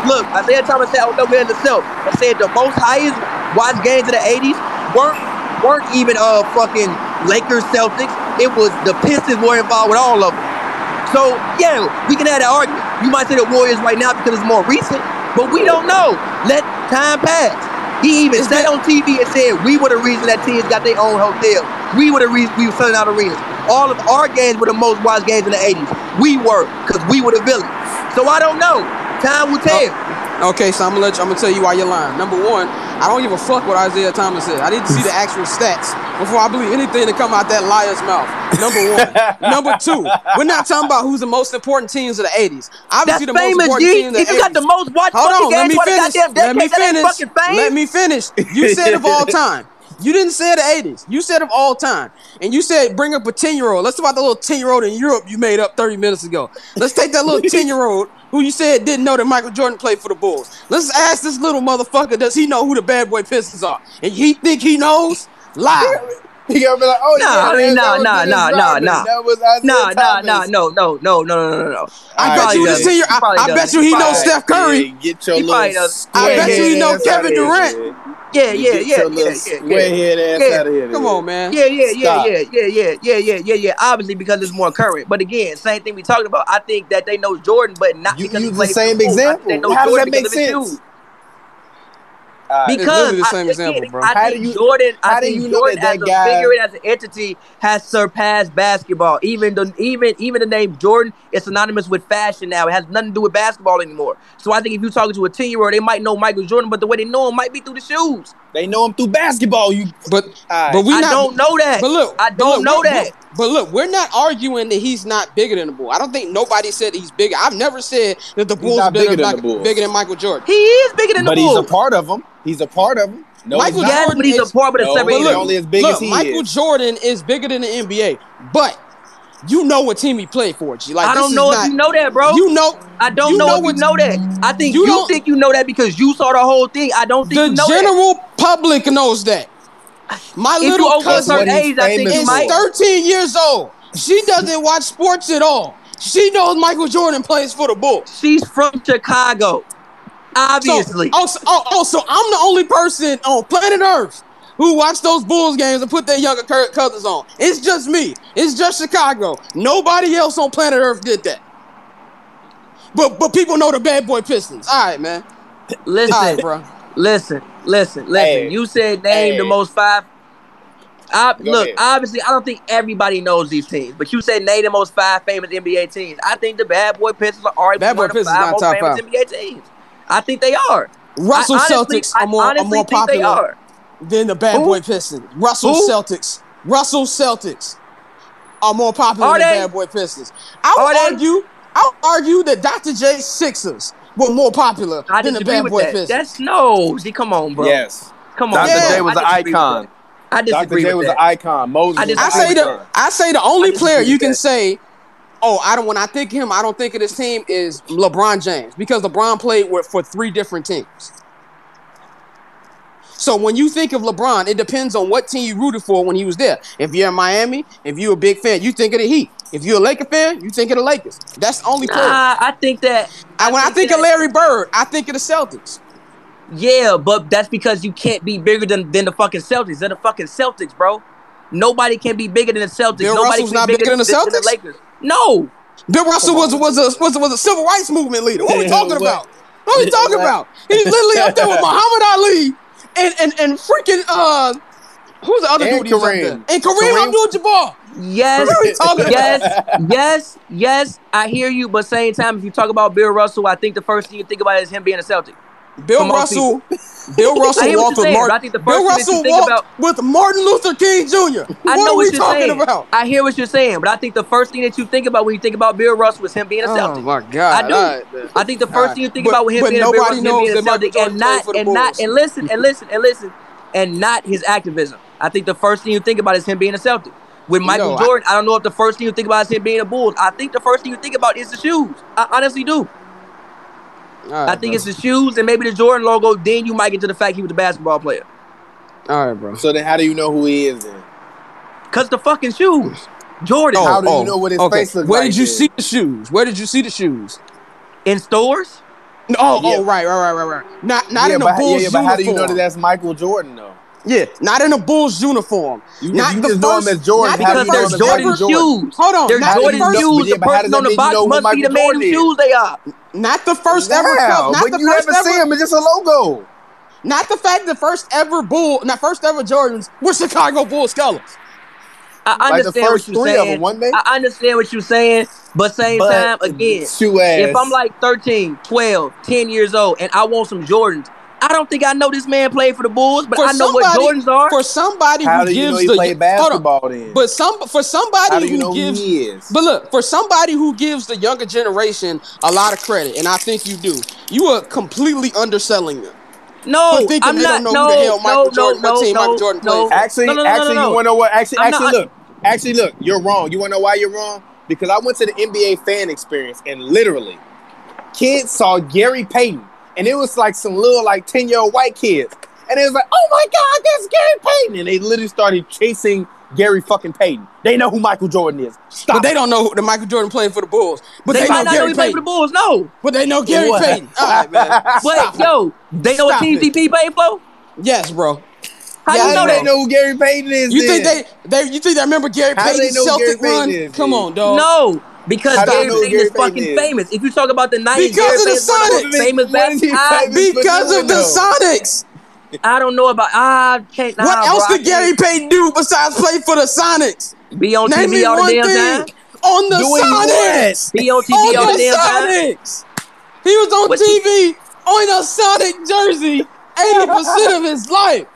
look, Isiah Thomas said, "I don't know where himself." I said the most highest watched games of the '80s weren't weren't even uh fucking Lakers Celtics. It was the Pistons were involved with all of them. So yeah, we can have that argument. You might say the Warriors right now because it's more recent, but we don't know. Let time pass. He even said on TV and said we were the reason that teams got their own hotel. We were the reason we were selling out arenas. All of our games were the most watched games in the 80s. We were, because we were the villain. So I don't know. Time will tell. Okay, so I'm gonna let you, I'm gonna tell you why you're lying. Number one, I don't give a fuck what Isiah Thomas said. I need to see the actual stats before I believe anything that come out that liar's mouth. Number one. Number two, we're not talking about who's the most important teams of the 80s. Obviously, That's the most important G. team in the If you 80s. got the most watched Hold fucking on, let games me finish. Let me decade, that ain't finish. Let me finish. You said of all time. You didn't say the 80s. You said of all time. And you said bring up a 10 year old. Let's talk about the little 10 year old in Europe you made up 30 minutes ago. Let's take that little 10 year old who you said didn't know that Michael Jordan played for the Bulls. Let's ask this little motherfucker, does he know who the bad boy Pistons are? And he think he knows? Lie. He gonna be like, oh Nah, yeah, I mean, that nah, was nah, Dennis nah, nah, Rodman. nah. That was Isiah Nah, nah, Thomas. nah, no, no, no, no, no, no, no. I All bet right, you yeah. the 10 year I, Probably I does. bet you he Probably knows does. Steph Curry. Yeah, get your He probably little does. I bet you he know square-head ass Kevin outta here, Durant. man. Yeah, yeah, Get yeah, your yeah, little yeah, yeah. square-head ass Yeah. out of here. Come on, man. Yeah, yeah, yeah, Stop. yeah, yeah, yeah, yeah, yeah, yeah, yeah. Obviously, because it's more current. But again, same thing we talked about. I think that they know Jordan, but not You because he use the same Bulls. I think example. How does that make because of his sense? Shoes. Because literally the I, same again, example, bro. I How think do you- Jordan, I do think you know Jordan that as that a guy- figure, as an entity, has surpassed basketball. Even the even even the name Jordan is synonymous with fashion now. It has nothing to do with basketball anymore. So I think if you're talking to a ten year old, they might know Michael Jordan, but the way they know him might be through the shoes. They know him through basketball. You But All right. but we I not don't know that. But look, I don't look, know we're- that. But look, we're not arguing that he's not bigger than the Bull. I don't think nobody said he's bigger. I've never said that the Bulls bigger, bigger than than, the Bulls. bigger than Michael Jordan. He is bigger than the But he's a part of them. He's a part of them. No, Michael he's not. yes, Jordan but he's is- a part of the No, seven. but look, only as big look, as he Michael is. Jordan is bigger than the NBA, but you know what team he played for, G. Like I don't know not- if you know that, bro. You know I don't you know, know if you know that. I think you you, think you know that because you saw the whole thing. I don't think the you know that. general public knows that. My If little over a cousin certain age, I think is for. 13 years old. She doesn't watch sports at all. She knows Michael Jordan plays for the Bulls. She's from Chicago, obviously. So, oh, so, oh, oh, so I'm the only person on planet Earth who watched those Bulls games and put their younger cou- cousins on. It's just me. It's just Chicago. Nobody else on planet Earth did that. But but people know the bad boy Pistons. All right, man. listen, All right, bro. listen, listen, listen. Hey. You said name Hey. the most five. I, look, ahead. obviously, I don't think everybody knows these teams, but you said name the most five famous NBA teams. I think the Bad Boy Pistons are already Bad Boy one of the Pistons five most top famous five. NBA teams. I think they are. Russell I honestly- Celtics I are more, are more popular are. than the Bad Who? Boy Pistons. Russell Who? Celtics. Russell Celtics are more popular Are than they? Bad Boy Pistons. I would Are they? argue. I would argue that Dr. J Sixers were more popular I than the Bad Boy that. Pistons. That's no. See, come on, bro. Yes. Come on. Dr. Yeah. J was I an disagree with icon. that. I Dr. disagree J with was that. an icon. Moses I was I disagree say with the. I say the only player you can that. say, oh, I don't when I think of him, I don't think of this team is LeBron James because LeBron played with, for three different teams. So when you think of LeBron, it depends on what team you rooted for when he was there. If you're in Miami, if you're a big fan, you think of the Heat. If you're a Laker fan, you think of the Lakers. That's the only player. Nah, I think that. and when I think of Larry Bird, I think of the Celtics. Yeah, but that's because you can't be bigger than, than the fucking Celtics. They're the fucking Celtics, bro. Nobody can be bigger than the Celtics. Bill Nobody Russell's can not be bigger than the Celtics? The Lakers. No. Bill Russell was was a was a, was a civil rights movement leader. What are we talking what? about? What are we talking What? about? He's literally up there with Muhammad Ali and and and freaking uh who's the other And dude he was up Kareem. there? And Kareem, Kareem. Abdul-Jabbar. Yes, What are we talking about? yes, yes, yes. I hear you, but same time, if you talk about Bill Russell, I think the first thing you think about is him being a Celtic. Bill Come Russell. Bill Russell walked with Martin. I think the first Bill Russell walked about- with Martin Luther King Jr. I what know are what you're talking saying. about? I hear what you're saying, but I think the first thing that you think about when you think about Bill Russell is him being a oh, Celtic. Oh my God! I do. Right. I think the first thing you think But- about with him being a Bill nobody him being a Celtic, and not and not and listen and listen and listen and not his activism. I think the first thing you think about is him being a Celtic. With Michael No, I- Jordan, I, don't know if the first thing you think about is him being a Bulls. I think the first thing you think about is the shoes. I honestly do. All right, I think bro. it's the shoes and maybe the Jordan logo. Then you might get to the fact he was a basketball player. all right, bro. So then, how do you know who he is? Then Cause the fucking shoes, Jordan, How oh, do you oh. know what his okay. face looks Where like did you then? see the shoes? Where did you see the shoes? in stores. No, Oh, Yeah. oh, right, right, right, right, right. Not, not yeah, in a Bulls yeah, yeah, but how do you know that that's Michael Jordan though? Yeah, not in a Bulls uniform. You, not you the just know him as Jordan. not Because the they're first him as Jordan Michael ever, Jordan? shoes. Hold on, They're not Jordan first, shoes. yeah, The but person on the mean you know who must be the man whose shoes they are. not the first ever, Wow, cup, not but the you first never ever, see him. It's just a logo. not the fact the first ever Bull, not first ever Jordans were Chicago Bulls colors. I Like the understand first what you're three of saying. them, wasn't they? I understand what you're saying, but same But time, again, if I'm like 13, 12, 10 years old and I want some Jordans, I don't think I know this man played for the Bulls, but For I know what Jordans are. For somebody how who do you gives know the played hold on. basketball then? but some for somebody how do you who gives who? But look, for somebody who gives the younger generation a lot of credit, and I think you do, you are completely underselling them. no, I'm not. don't know no, who the hell Michael no, Jordan- no, team no, Michael Jordan no. Actually, No, no, no, no, actually, no, no. you wanna know what? Actually, I'm actually, not- look. Actually, look. You're wrong. You wanna know why you're wrong? Because I went to the NBA fan experience and literally, kids saw Gary Payton, and it was like some little like ten year old white kids, and it was like, oh my god, that's Gary Payton, and they literally started chasing Gary fucking Payton. They know who Michael Jordan is. Stop. But they don't know who the Michael Jordan played for the Bulls. But They, they, might know not know Gary he played for the Bulls. No, But they know Gary What? Payton. All right, man. but Stop it. yo, they know what Stop team it. Played for. Yes, bro. How Yeah, you know How do that? they know who Gary Payton is? You think they, they you think they remember Gary How they Payton's know Celtic Gary run? Payton is, Come dude? on, dog. No, because How do Gary know Payton is fucking is? famous. If you talk about the 90s, Because Gary of the Payton's one of the Sonics. famous What is he basketball. famous Because of the? Sonics. I don't know about. I can't. Nah, what bro, else I did Gary can't Payton do besides play for the Sonics? be on Name me TV all the damn thing time? on the Doing Sonics. Be on TV On all the the damn time? Sonics. He was on What TV on a Sonic jersey 80% of his life.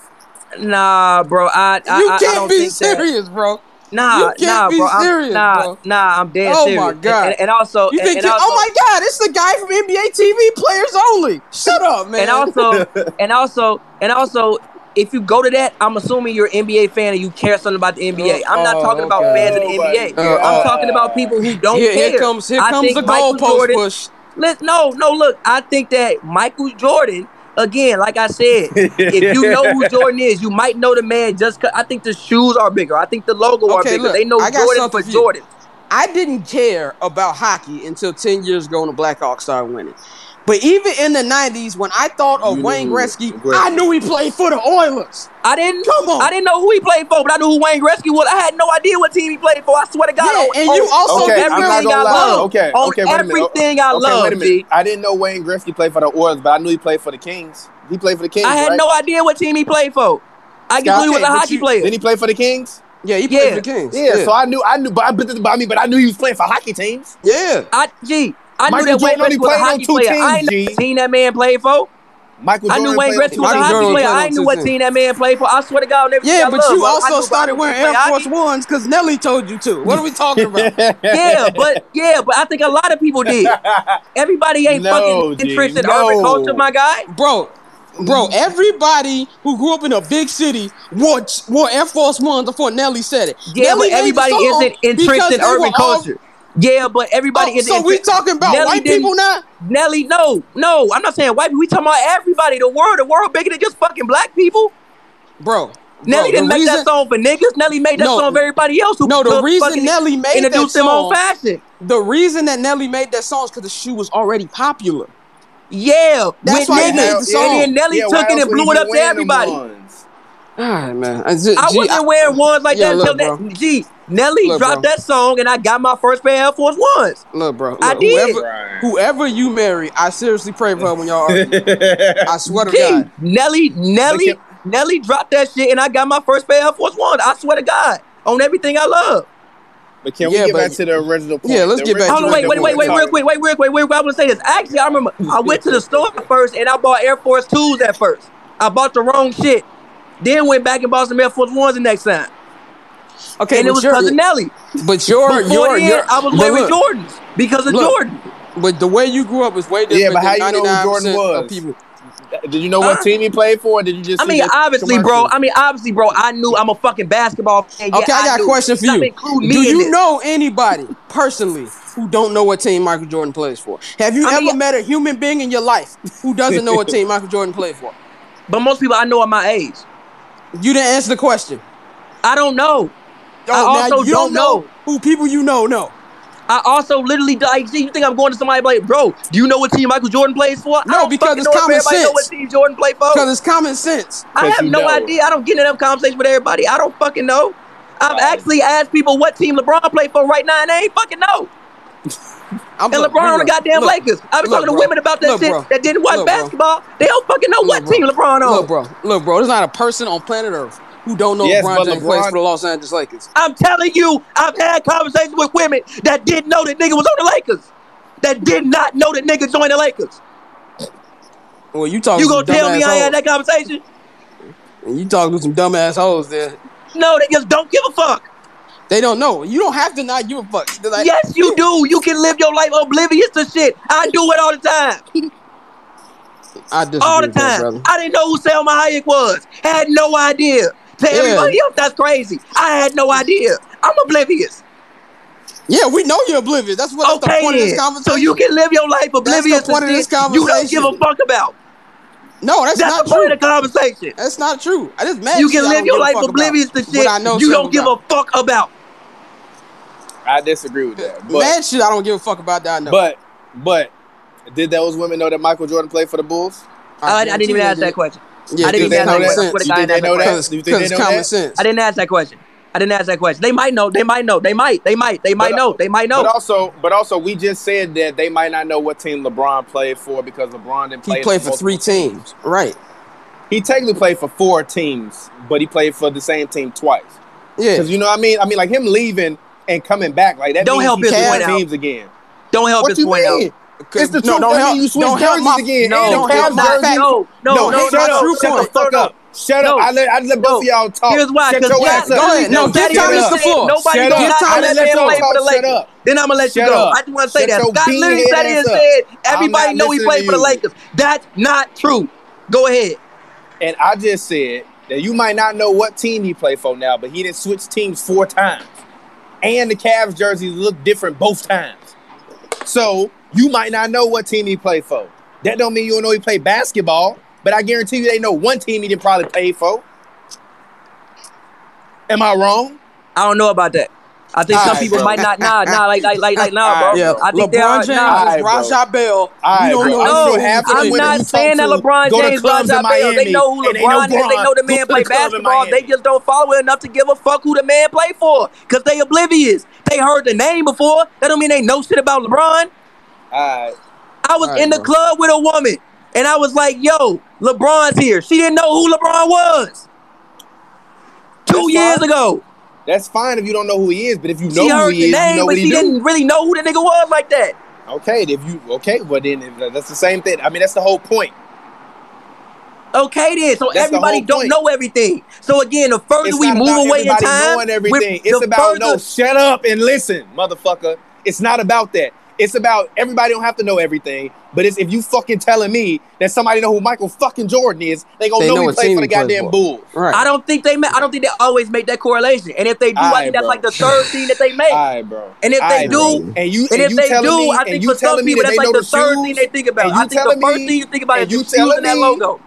Nah, bro. I, I You I, I can't don't be think that. serious, bro. Nah, nah, be bro. Serious, nah, bro. nah. I'm dead Oh, serious. my God. And, and also, You think? and you- also, oh my God! It's the guy from NBA TV Players Only. Shut up, man. and also, and also, and also, if you go to that, I'm assuming you're an NBA fan and you care something about the NBA. I'm not Oh, talking about fans of the NBA. cares. I'm Uh, talking about people who don't here, care. here comes here I comes the goalpost push. Let no, no. Look, I think that Michael Jordan. Again, like I said, if you know who Jordan is, you might know the man just. Cause I think the shoes are bigger. I think the logo are bigger. look, they know Jordan for. Jordan. I didn't care about hockey until 10 years ago when the Blackhawks started winning. But even in the 90s, when I thought of You Wayne knew Gretzky, Gretzky. I knew he played for the Oilers. I didn't. Come on. I didn't know who he played for, but I knew who Wayne Gretzky was. I had no idea what team he played for. I swear to God. Yeah, on, and you on- also on Okay, didn't I'm not everything I love. Okay, on okay, wait a minute. everything I okay, love. wait a minute. G. I didn't know Wayne Gretzky played for the Oilers, but I knew he played for the Kings. He played for the Kings. I had right? no idea what team he played for. I just Scott, knew he was a hockey you- player. Didn't he play for the Kings? Yeah, he played Yeah. for the Kings. Yeah, so I knew, I knew, but I, but, I mean, but I knew he was playing for hockey teams. yeah. I I G. I knew Michael that Wayne Jordan only Gretzky was a hockey player. I teams, ain't know G. what team that man played for. Michael I knew Wayne Gretzky was a hockey Jordan player. I knew what teams. team that man played for. I swear to God, on everything Yeah, I but love, you. I also started wearing Air Force hockey. Ones because Nelly told you to. What are we talking about? Yeah, but yeah, but I think a lot of people did. Everybody ain't No, fucking G, interested in urban culture, my guy. bro, bro, everybody who grew up in a big city wore, wore Air Force Ones before Nelly said it. Yeah, Nelly but everybody isn't interested in they were urban all- culture. Yeah, but everybody Oh, isn't. so we talking about Nelly white didn't- people now? Nelly, no, no, I'm not saying white people. We talking about everybody. The world, the world bigger than just fucking black people. Bro, Nelly bro, didn't make reason, that song for niggas. Nelly made that No, song for everybody else who No, the reason Nelly made that introduce them song, on fashion. the reason that Nelly made that song is because the shoe was already popular. Yeah, That's with why he niggas. made the song. And then Nelly Yeah, took it and blew it up to wearing them everybody. Ones? All right, man. I, just, I G, wasn't wearing ones like Yeah, that look, until bro. that. Gee, Nelly Look, dropped bro. that song and I got my first pair of Air Force Ones. Look, bro. I did. Whoever, Right. whoever you marry, I seriously pray for her when y'all argue. I swear to Gee, God. Nelly, Nelly, But Nelly dropped that shit and I got my first pair of Air Force Ones. I swear to God. On everything I love. But can Yeah, we get back to the original point? Yeah, let's The get back to Hold on, the wait, wait, wait, wait, real quick, wait, real quick, wait, I want to say this. Actually, I remember I went to the store first and I bought Air Force Twos at first. I bought the wrong shit. Then went back and bought some Air Force Ones the next time. Okay, and it was cousin Nelly. But your, Before your, then, your, I was but wearing look, Jordans because of Look. Jordan. But the way you grew up is way different Yeah, but how you know who Jordan was? people. Did you know what Huh? team he played for? Or did you just? I mean, the obviously, bro. I mean, obviously, bro. I knew I'm a fucking basketball fan. Yeah, Okay, I got a question for you. me Do you this. know anybody personally who don't know what team Michael Jordan plays for? Have you I ever mean- met a human being in your life who doesn't know what team Michael Jordan played for? But most people I know are my age. You didn't answer the question. I don't know. I Oh, now also you don't know. who people you know know. I also literally like. See, you think I'm going to somebody like, bro? Do you know what team Michael Jordan plays for? No, because it's know if common everybody Know sense. what team Jordan played for? Because it's common sense. I 'Cause have no know. idea. I don't get in them conversations with everybody. I don't fucking know. I've Right. actually asked people what team LeBron played for right now, and they ain't fucking know. I'm And look, LeBron on the goddamn look, Lakers. I've been look, talking to bro. women about that Look, shit bro. that didn't watch Look, bro. basketball. They don't fucking know what bro. team LeBron on. Look, bro. Look, bro. There's not a person on planet Earth who don't know Yes, LeBron but James plays for the Los Angeles Lakers. I'm telling you, I've had conversations with women that didn't know that nigga was on the Lakers. That did not know that nigga joined the Lakers. Well, you talking You gonna tell me dumbass I had that conversation? You talking to some dumbass hoes there. No, they just don't give a fuck. They don't know. You don't have to not give a fuck. They're like, Yes, you do. You can live your life oblivious to shit. I do it all the time. I disagree All the with that, time. I didn't know who Salma Hayek was. Had no idea. To Yeah. everybody else, that's crazy. I had no idea. I'm oblivious. Yeah, we know you're oblivious. That's what that's the Okay, point of this conversation. So you can live your life oblivious point to of this shit you don't give a fuck about. no, that's, That's not the point true. of the conversation. That's not true. I just mad You can live your life oblivious to What I shit know you don't give about. a fuck about. I disagree with that. But Mad shit I don't give a fuck about that I know. but but did those women know that Michael Jordan played for the Bulls? I, oh, I didn't even ask that question. question. Yeah, I didn't even ask that question. You think they know that? Because You think they it's know common that? sense. I didn't ask that question. I didn't ask that question. They might know. They might know. They might. They might. They might But, know. They might know. But also, but also, we just said that they might not know what team LeBron played for because LeBron didn't play. He played for three teams. Right. He technically played for four teams, but he played for the same team twice. Yeah. Because you know what I mean? I mean, like him leaving and coming back, like that. Don't help he his point out. teams again. Don't help What his point mean? out. It's the no, truth. don't help. you switch don't help jerseys my, again. No, don't help Cavs my jersey- fact. No, no, no, no, no, true shut the fuck up. Shut up. I let, I let both of y'all talk. Here's why. Shut your ass up. No, said Thomas the floor. Nobody Shut up. not I let play for the. Shut Lakers. up. Then I'm gonna let you go. up. I just want to say Shut that Scott literally sat here and said everybody know he played for the. Lakers. That's not true. Go ahead. And I just said that you might not know what team he played for now, but he didn't switch teams four times. And the Cavs jerseys look different both times. So you might not know what team he played for. That don't mean you don't know he played basketball, but I guarantee you they know one team he didn't probably play for. Am I wrong? I don't know about that. I think some Alright, people bro. might not. Nah, nah, like, like, like, like, nah, bro. Yeah, I think they LeBron are. James Nah, is Alright, bro. Raja Bell. All right, we don't bro. know I'm no, sure half of the I'm not saying that to LeBron go to James, clubs Raja in Bell. They know who and ain't no LeBron is. They know the man play the club in basketball. They just don't follow it enough to give a fuck who the man play for. Cause they oblivious. They heard the name before. That don't mean they know shit about LeBron. All right. I was Alright, in the bro. club with a woman, and I was like, "Yo, LeBron's here." She didn't know who LeBron was. Two That's years fine. ago, That's fine if you don't know who he is, but if you know she who he the is, you know but what he she do. didn't really know who the nigga was like that. Okay, if you okay, well then if uh, that's the same thing. I mean, that's the whole point. Okay, then. So That's everybody whole don't know everything. So again, the further It's we move away in time, knowing everything. It's the about no. Shut up and listen, motherfucker. It's not about that. It's about everybody don't have to know everything, but it's if you fucking telling me that somebody know who Michael fucking Jordan is, they gonna They know, know he played for the goddamn for. Bulls. Right. I don't think they. Ma- I don't think they always make that correlation. And if they do, I Alright, think that's like the third thing that they make. All right, bro. And if they Alright, bro. do, and you and if you they do, me, I think you for some telling people that that's like know the third shoes, thing they think about. and you I think the telling first me- thing you think about is you the shoes telling and that me- logo.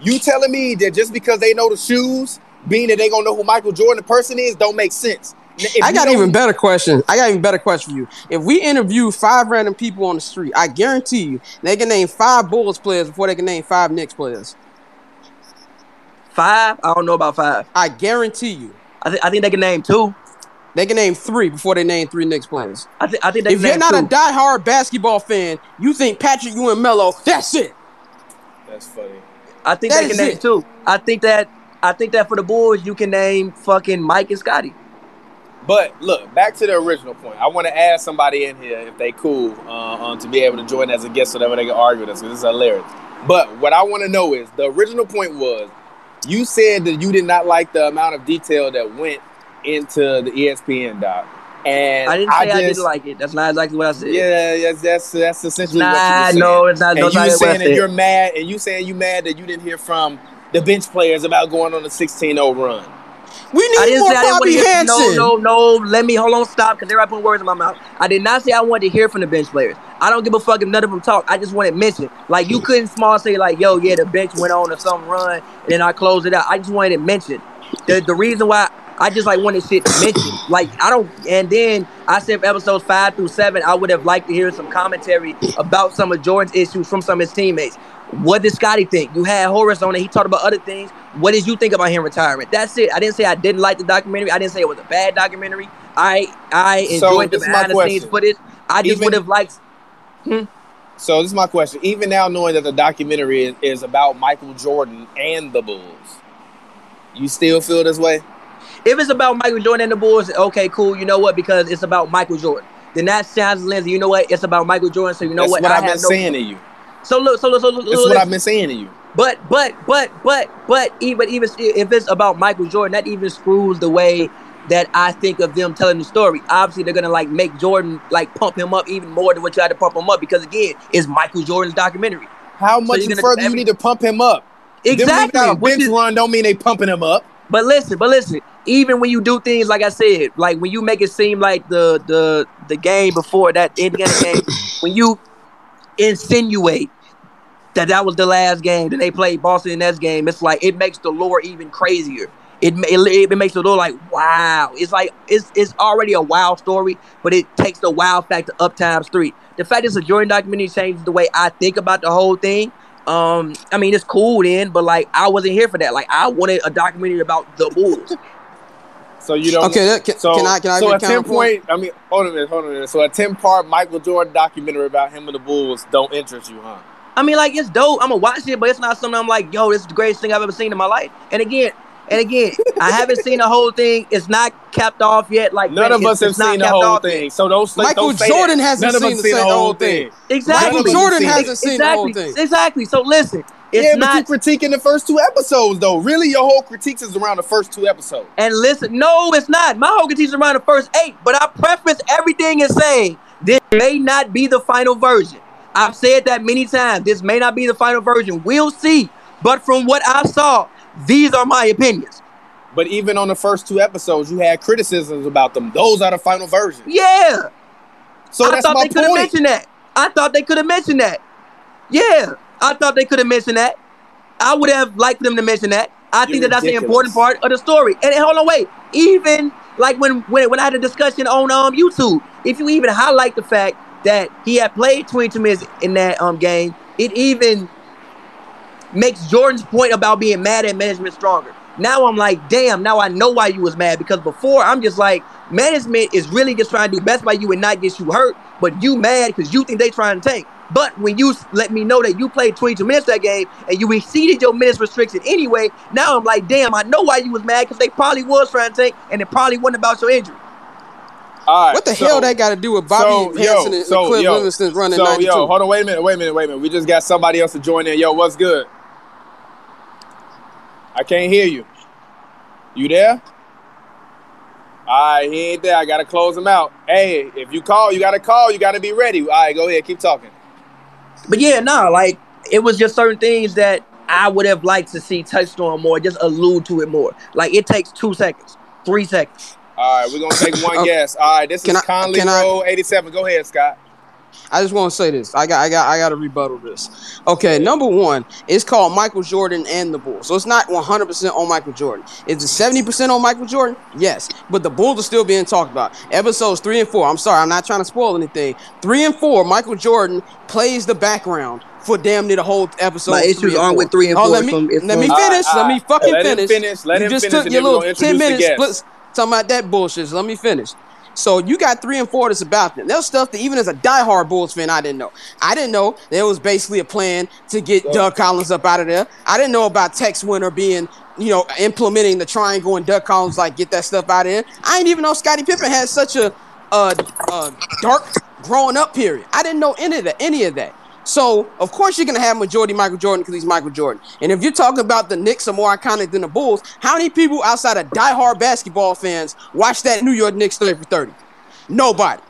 You telling me that just because they know the shoes, being that they gonna know who Michael Jordan the person is, don't make sense. If I got know- even better question. I got even better question for you. If we interview five random people on the street, I guarantee you they can name five Bulls players before they can name five Knicks players. Five? I don't know about five. I guarantee you I, th- I think they can name two. they can name three before they name three Knicks players. I, th- I think they If can you're name not two. a diehard basketball fan, you think Patrick Ewing Melo, that's it. That's funny. I think That they can name it. two. I think that I think that for the Bulls, you can name fucking Mike and Scottie. But look, back to the original point. I want to ask somebody in here if they cool uh, um, to be able to join as a guest so that way they can argue with us. This is hilarious. But what I want to know is the original point was you said that you did not like the amount of detail that went into the ESPN doc, and I didn't say I, just, didn't like it. That's not exactly what I said. Yeah, yes, that's that's essentially Nah, what you no, it's not. and No, you it's not what I saying that you're mad, and you saying you mad that you didn't hear from the bench players about going on a 16-0 run. We I need didn't more say I didn't Bobby. Hansen. No, no, no. Let me hold on. Stop, because they're putting words in my mouth. I did not say I wanted to hear from the bench players. I don't give a fuck if none of them talk. I just want wanted mention. Like you couldn't small say like, "Yo, yeah, the bench went on or some run," and then I closed it out. I just wanted it mentioned. The the reason why I just like wanted shit mentioned. Like I don't. And then I said episodes five through seven, I would have liked to hear some commentary about some of Jordan's issues from some of his teammates. What did Scottie think? You had Horace on it. He talked about other things. What did you think about him retirement? That's it. I didn't say I didn't like the documentary. I didn't say it was a bad documentary. I I So, enjoyed the is my behind the scenes footage. I just would have liked. Hmm? So this is my question. Even now, knowing that the documentary is, is about Michael Jordan and the Bulls, you still feel this way? If it's about Michael Jordan and the Bulls, okay, cool. You know what? Because it's about Michael Jordan. Then that sounds Lindsay. You know what? It's about Michael Jordan. So you know That's what? what, I I've been no- saying to you. So look, so look, so look, That's look, what I've been saying to you. But but but but but even even if it's about Michael Jordan, that even screws the way that I think of them telling the story. Obviously, they're gonna like make Jordan like pump him up even more than what you had to pump him up because again, it's Michael Jordan's documentary. How much gonna- further you need to pump him up? Exactly. a bench is- run don't mean they pumping him up. But listen, but listen. Even when you do things like I said, like when you make it seem like the the the game before that Indiana game, when you insinuate that that was the last game that they played Boston Nets game, it's like it makes the lore even crazier. It it, it makes the lore like wow. It's like it's it's already a wow story, but it takes the wow factor up times three. The fact it's a Jordan documentary changes the way I think about the whole thing. Um, I mean it's cool then, but like I wasn't here for that. Like I wanted a documentary about the Bulls. So you don't. Okay, that- can, So, can I can I so get a ten point. I mean, hold on a minute, hold on a minute. So a ten part Michael Jordan documentary about him and the Bulls don't interest you, huh? I mean, like it's dope. I'm gonna watch it, but it's not something I'm like, yo, this is the greatest thing I've ever seen in my life. And again, and again, I haven't seen the whole thing. It's not capped off yet. Like None man, of us have seen the whole off yet. thing. So don't say Michael don't Jordan that. hasn't None of seen us the seen the whole whole thing. thing. Exactly. Michael None of us Jordan hasn't seen the whole exactly. thing. Exactly. So listen, It's yeah, not. but you critiquing the first two episodes though. Really, your whole critiques is around the first two episodes. And listen, no, it's not. My whole critique is around the first eight, but I preface everything in saying this may not be the final version. I've said that many times. This may not be the final version. We'll see. But from what I saw, these are my opinions. But even on the first two episodes, you had criticisms about them. Those are the final version. Yeah. So I that's thought my they could have mentioned that. I thought they could have mentioned that. Yeah, I thought they could have mentioned that. I would have liked them to mention that. I think You're that that's the important part of the story. And hold on, wait. Even like when when, when I had a discussion on um YouTube, if you even highlight the fact that he had played 22 minutes in that um game, it even makes Jordan's point about being mad at management stronger. Now I'm like, damn, now I know why you was mad because before I'm just like, management is really just trying to do best by you and not get you hurt, but you mad because you think they trying to tank. But when you let me know that you played 22 minutes that game and you exceeded your minutes restriction anyway, now I'm like, damn, I know why you was mad because they probably was trying to tank and it probably wasn't about your injury. All right. What the so- hell that got to do with Bobby so, yo, and so, Cliff yo, Levingston running So 92? yo, hold on, wait a minute, wait a minute, wait a minute. We just got somebody else to join in. Yo, what's good? I can't hear you. You there? All right, he ain't there. I gotta close him out. Hey, if you call, you gotta call. You gotta be ready. All right, go ahead, keep talking. But yeah, no, like it was just certain things that I would have liked to see touched on more, just allude to it more. Like it takes two seconds, three seconds. All right, we're gonna take one Okay. guess. All right, this Can is I- Conley can Road 87. Go ahead, Scott. I just want to say this. I got, I got, I got to rebuttal this. Okay, number one, it's called Michael Jordan and the Bulls, so it's not 100 percent on Michael Jordan. Is it 70 percent on Michael Jordan? Yes, but the Bulls are still being talked about. Episodes three and four. I'm sorry, I'm not trying to spoil anything. Three and four, Michael Jordan plays the background for damn near the whole episode. My issues aren't with three and oh, four, Let me, from- let me from- finish. All let me fucking right. Let him finish. finish, let you him just finish, took and your little 10 minutes. Talking about that bullshit. So let me finish. So you got three and four that's about them. There's stuff that even as a diehard Bulls fan, I didn't know. I didn't know there was basically a plan to get Doug Collins up out of there. I didn't know about Tex Winter being, you know, implementing the triangle and Doug Collins like get that stuff out of there. I didn't even know Scottie Pippen had such a, a, a dark growing up period. I didn't know any of that. Any of that. So of course you're gonna have majority Michael Jordan because he's Michael Jordan. And if you're talking about the Knicks are more iconic than the Bulls, how many people outside of diehard basketball fans watch that New York Knicks 30 for 30? Nobody.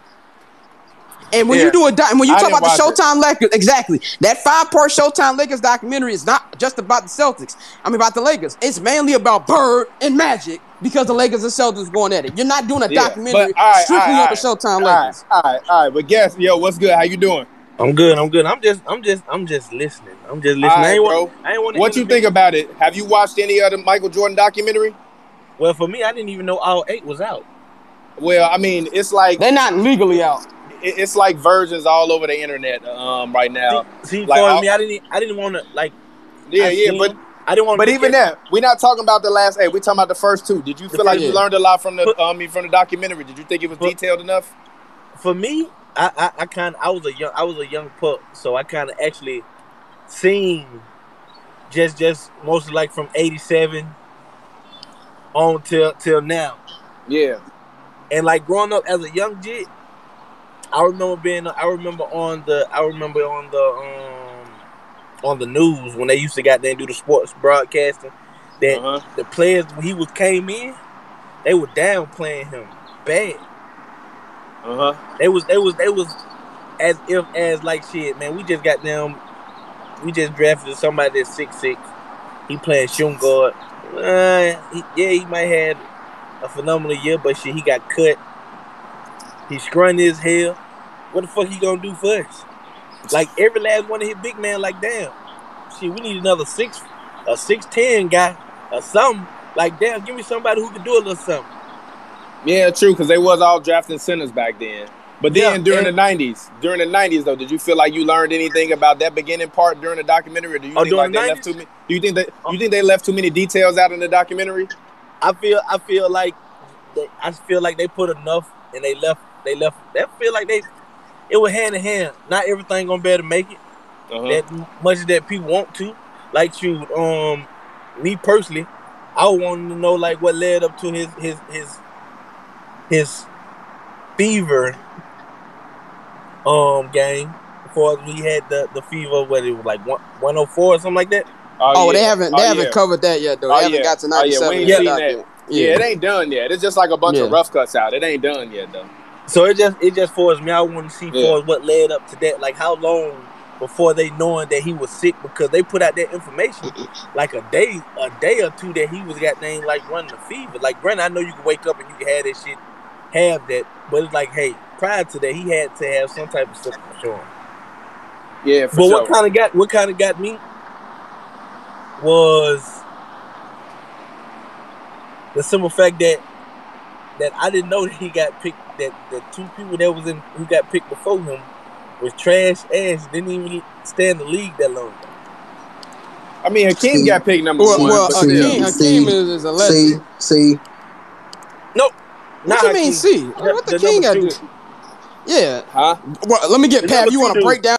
And when Yeah. you do a di- when you I talk about the watch it. Showtime Lakers, exactly that five part Showtime Lakers documentary is not just about the Celtics. I mean about the Lakers. It's mainly about Bird and Magic because the Lakers and Celtics going at it. You're not doing a Yeah, documentary but, right, strictly all on right, the Showtime All right, Lakers. all right, all right. But guess, yo, what's good? How you doing? I'm good. I'm good. I'm just. I'm just. I'm just listening. I'm just listening. All right, I ain't bro. want. I ain't want. What you think about it? Have you watched any other Michael Jordan documentary? Well, for me, I didn't even know all eight was out. Well, I mean, it's like They're not legally out. it's like versions all over the internet um, right now. See, Like, for me, I didn't. I didn't want to like. Yeah, I yeah, seen but. I didn't want. but even that, we're not talking about the last eight. We're talking about the first two. Did you The feel like you yeah. learned a lot from the But- um, from the documentary? Did you think it was But- detailed enough? for me, I, I, I kind I was a young I was a young pup, so I kind of actually seen just just mostly like from '87 on till till now, Yeah. and like growing up as a young jit, I remember being I remember on the I remember on the um on the news when they used to got there and do the sports broadcasting that Uh-huh. the players when he was came in, they were downplaying him bad. Uh huh. They was they was they was as if as like shit, man. We just got them. We just drafted somebody that's six six. He playing shooting guard. Uh, he, yeah, he might had a phenomenal year, but shit, he got cut. He scrunny as hell. What the fuck he gonna do for us? Like every last one of his big man, like damn, shit, we need another six, a six ten guy or something. Like damn, give me somebody who can do a little something. Yeah, true. Because they was all drafting centers back then. But then Yeah, during and- the '90s, during the '90s though, did you feel like you learned anything about that beginning part during the documentary? Or do you Oh, think like during they the left too many? Do you think that you think they left too many details out in the documentary? I feel I feel like they, I feel like they put enough and they left they left they feel like they it was hand in hand. Not everything gonna be able to make it. Uh-huh. That much that people want to. Like shoot, um me personally, I wanted to know like what led up to his his his his fever um game for we had the the fever, what it was like one one oh four or something like that. Oh, they yeah. haven't they Oh, haven't yeah. covered that yet though. Oh, haven't yeah. got to Oh, yeah, 97. we ain't yet seen out that. there. Yeah, it ain't done yet. It's just like a bunch of rough cuts out. It ain't done yet though. So it just it just forced me. I want to see Yeah. for what led up to that. Like how long before they knowing that he was sick because they put out that information like a day a day or two that he was got named like running a fever. Like granted, I know you can wake up and you can have that shit, have that, but it's like hey, prior to that, he had to have some type of symptom showing. Yeah, for But sure. what kind of got what kind of got me was the simple fact that that I didn't know that he got picked. That the two people that was in who got picked before him was trash ass. Didn't even stay in the league that long. I mean, Hakeem See. got picked number Well, one. well see, Hakeem, Hakeem is, is a See, legend. see, Nope. What you mean, C? What the, King got to do? Yeah. Huh? Well, let me get The Pat. You want to break down?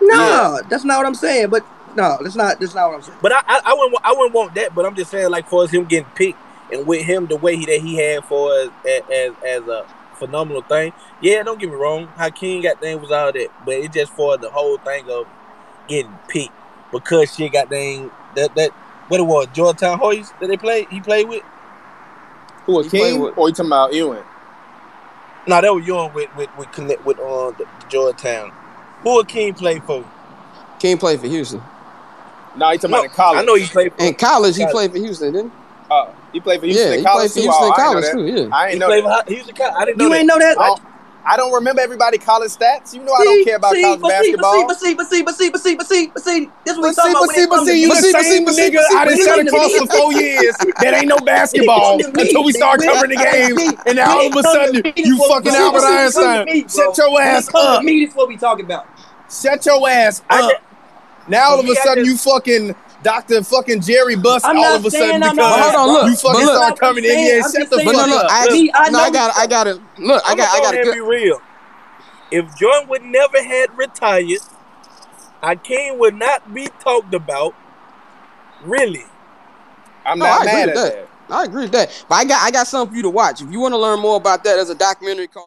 No, that's not what I'm saying. But no, that's not that's not what I'm saying. But I, I, I wouldn't, I wouldn't want that. But I'm just saying, like, for us, him getting picked and with him the way he, that he had for us as, as as a phenomenal thing. Yeah, don't get me wrong. Hakeem got thing was all that, but it just for the whole thing of getting picked because she got dang that that what it was Georgetown Hoyas that they played. He played with. Who He king? Hakeem? with- Or you talking about Ewing? No, that was young with with with connect with uh, the, Georgetown. Who king played for? King played for Houston. No, you talking No, about in college? I know he played for. In college, he College. played for Houston, didn't Uh, he played for? Houston Yeah, in he college played for too. Houston Oh, in college too. Yeah. that. I He ain't know that. for. He was a I didn't know You that. ain't know that. I don't, I don't remember everybody college stats. You know I don't care about see, college but basketball. See, but see, but see, but see, but see, but see, but see, this is what we talking about. but see, but see, you But the see, but same see, but see, nigga but see, I done but sat see, across for four years that ain't no basketball When it come to me, until we start covering the when game, and now all of a sudden you fucking me, Albert when it come to Einstein. Shut your ass up. Me, this is what we talking about. Shut your ass up. Now all of a sudden you fucking Dr. fucking Jerry Buss I'm all of a sudden because hold on, look, you fucking but look- start covering the I'm NBA. just Shut the But fuck no, no, up. I Look, I no, I got, this. I got it. look. I I'm got, I got to to be real. If Jordan would never had retired, Hakeem would not be talked about. Really. I'm No, not I agree mad with at that. that. I agree with that. But I got, I got something for you to watch. If you want to learn more about that, there's a documentary called.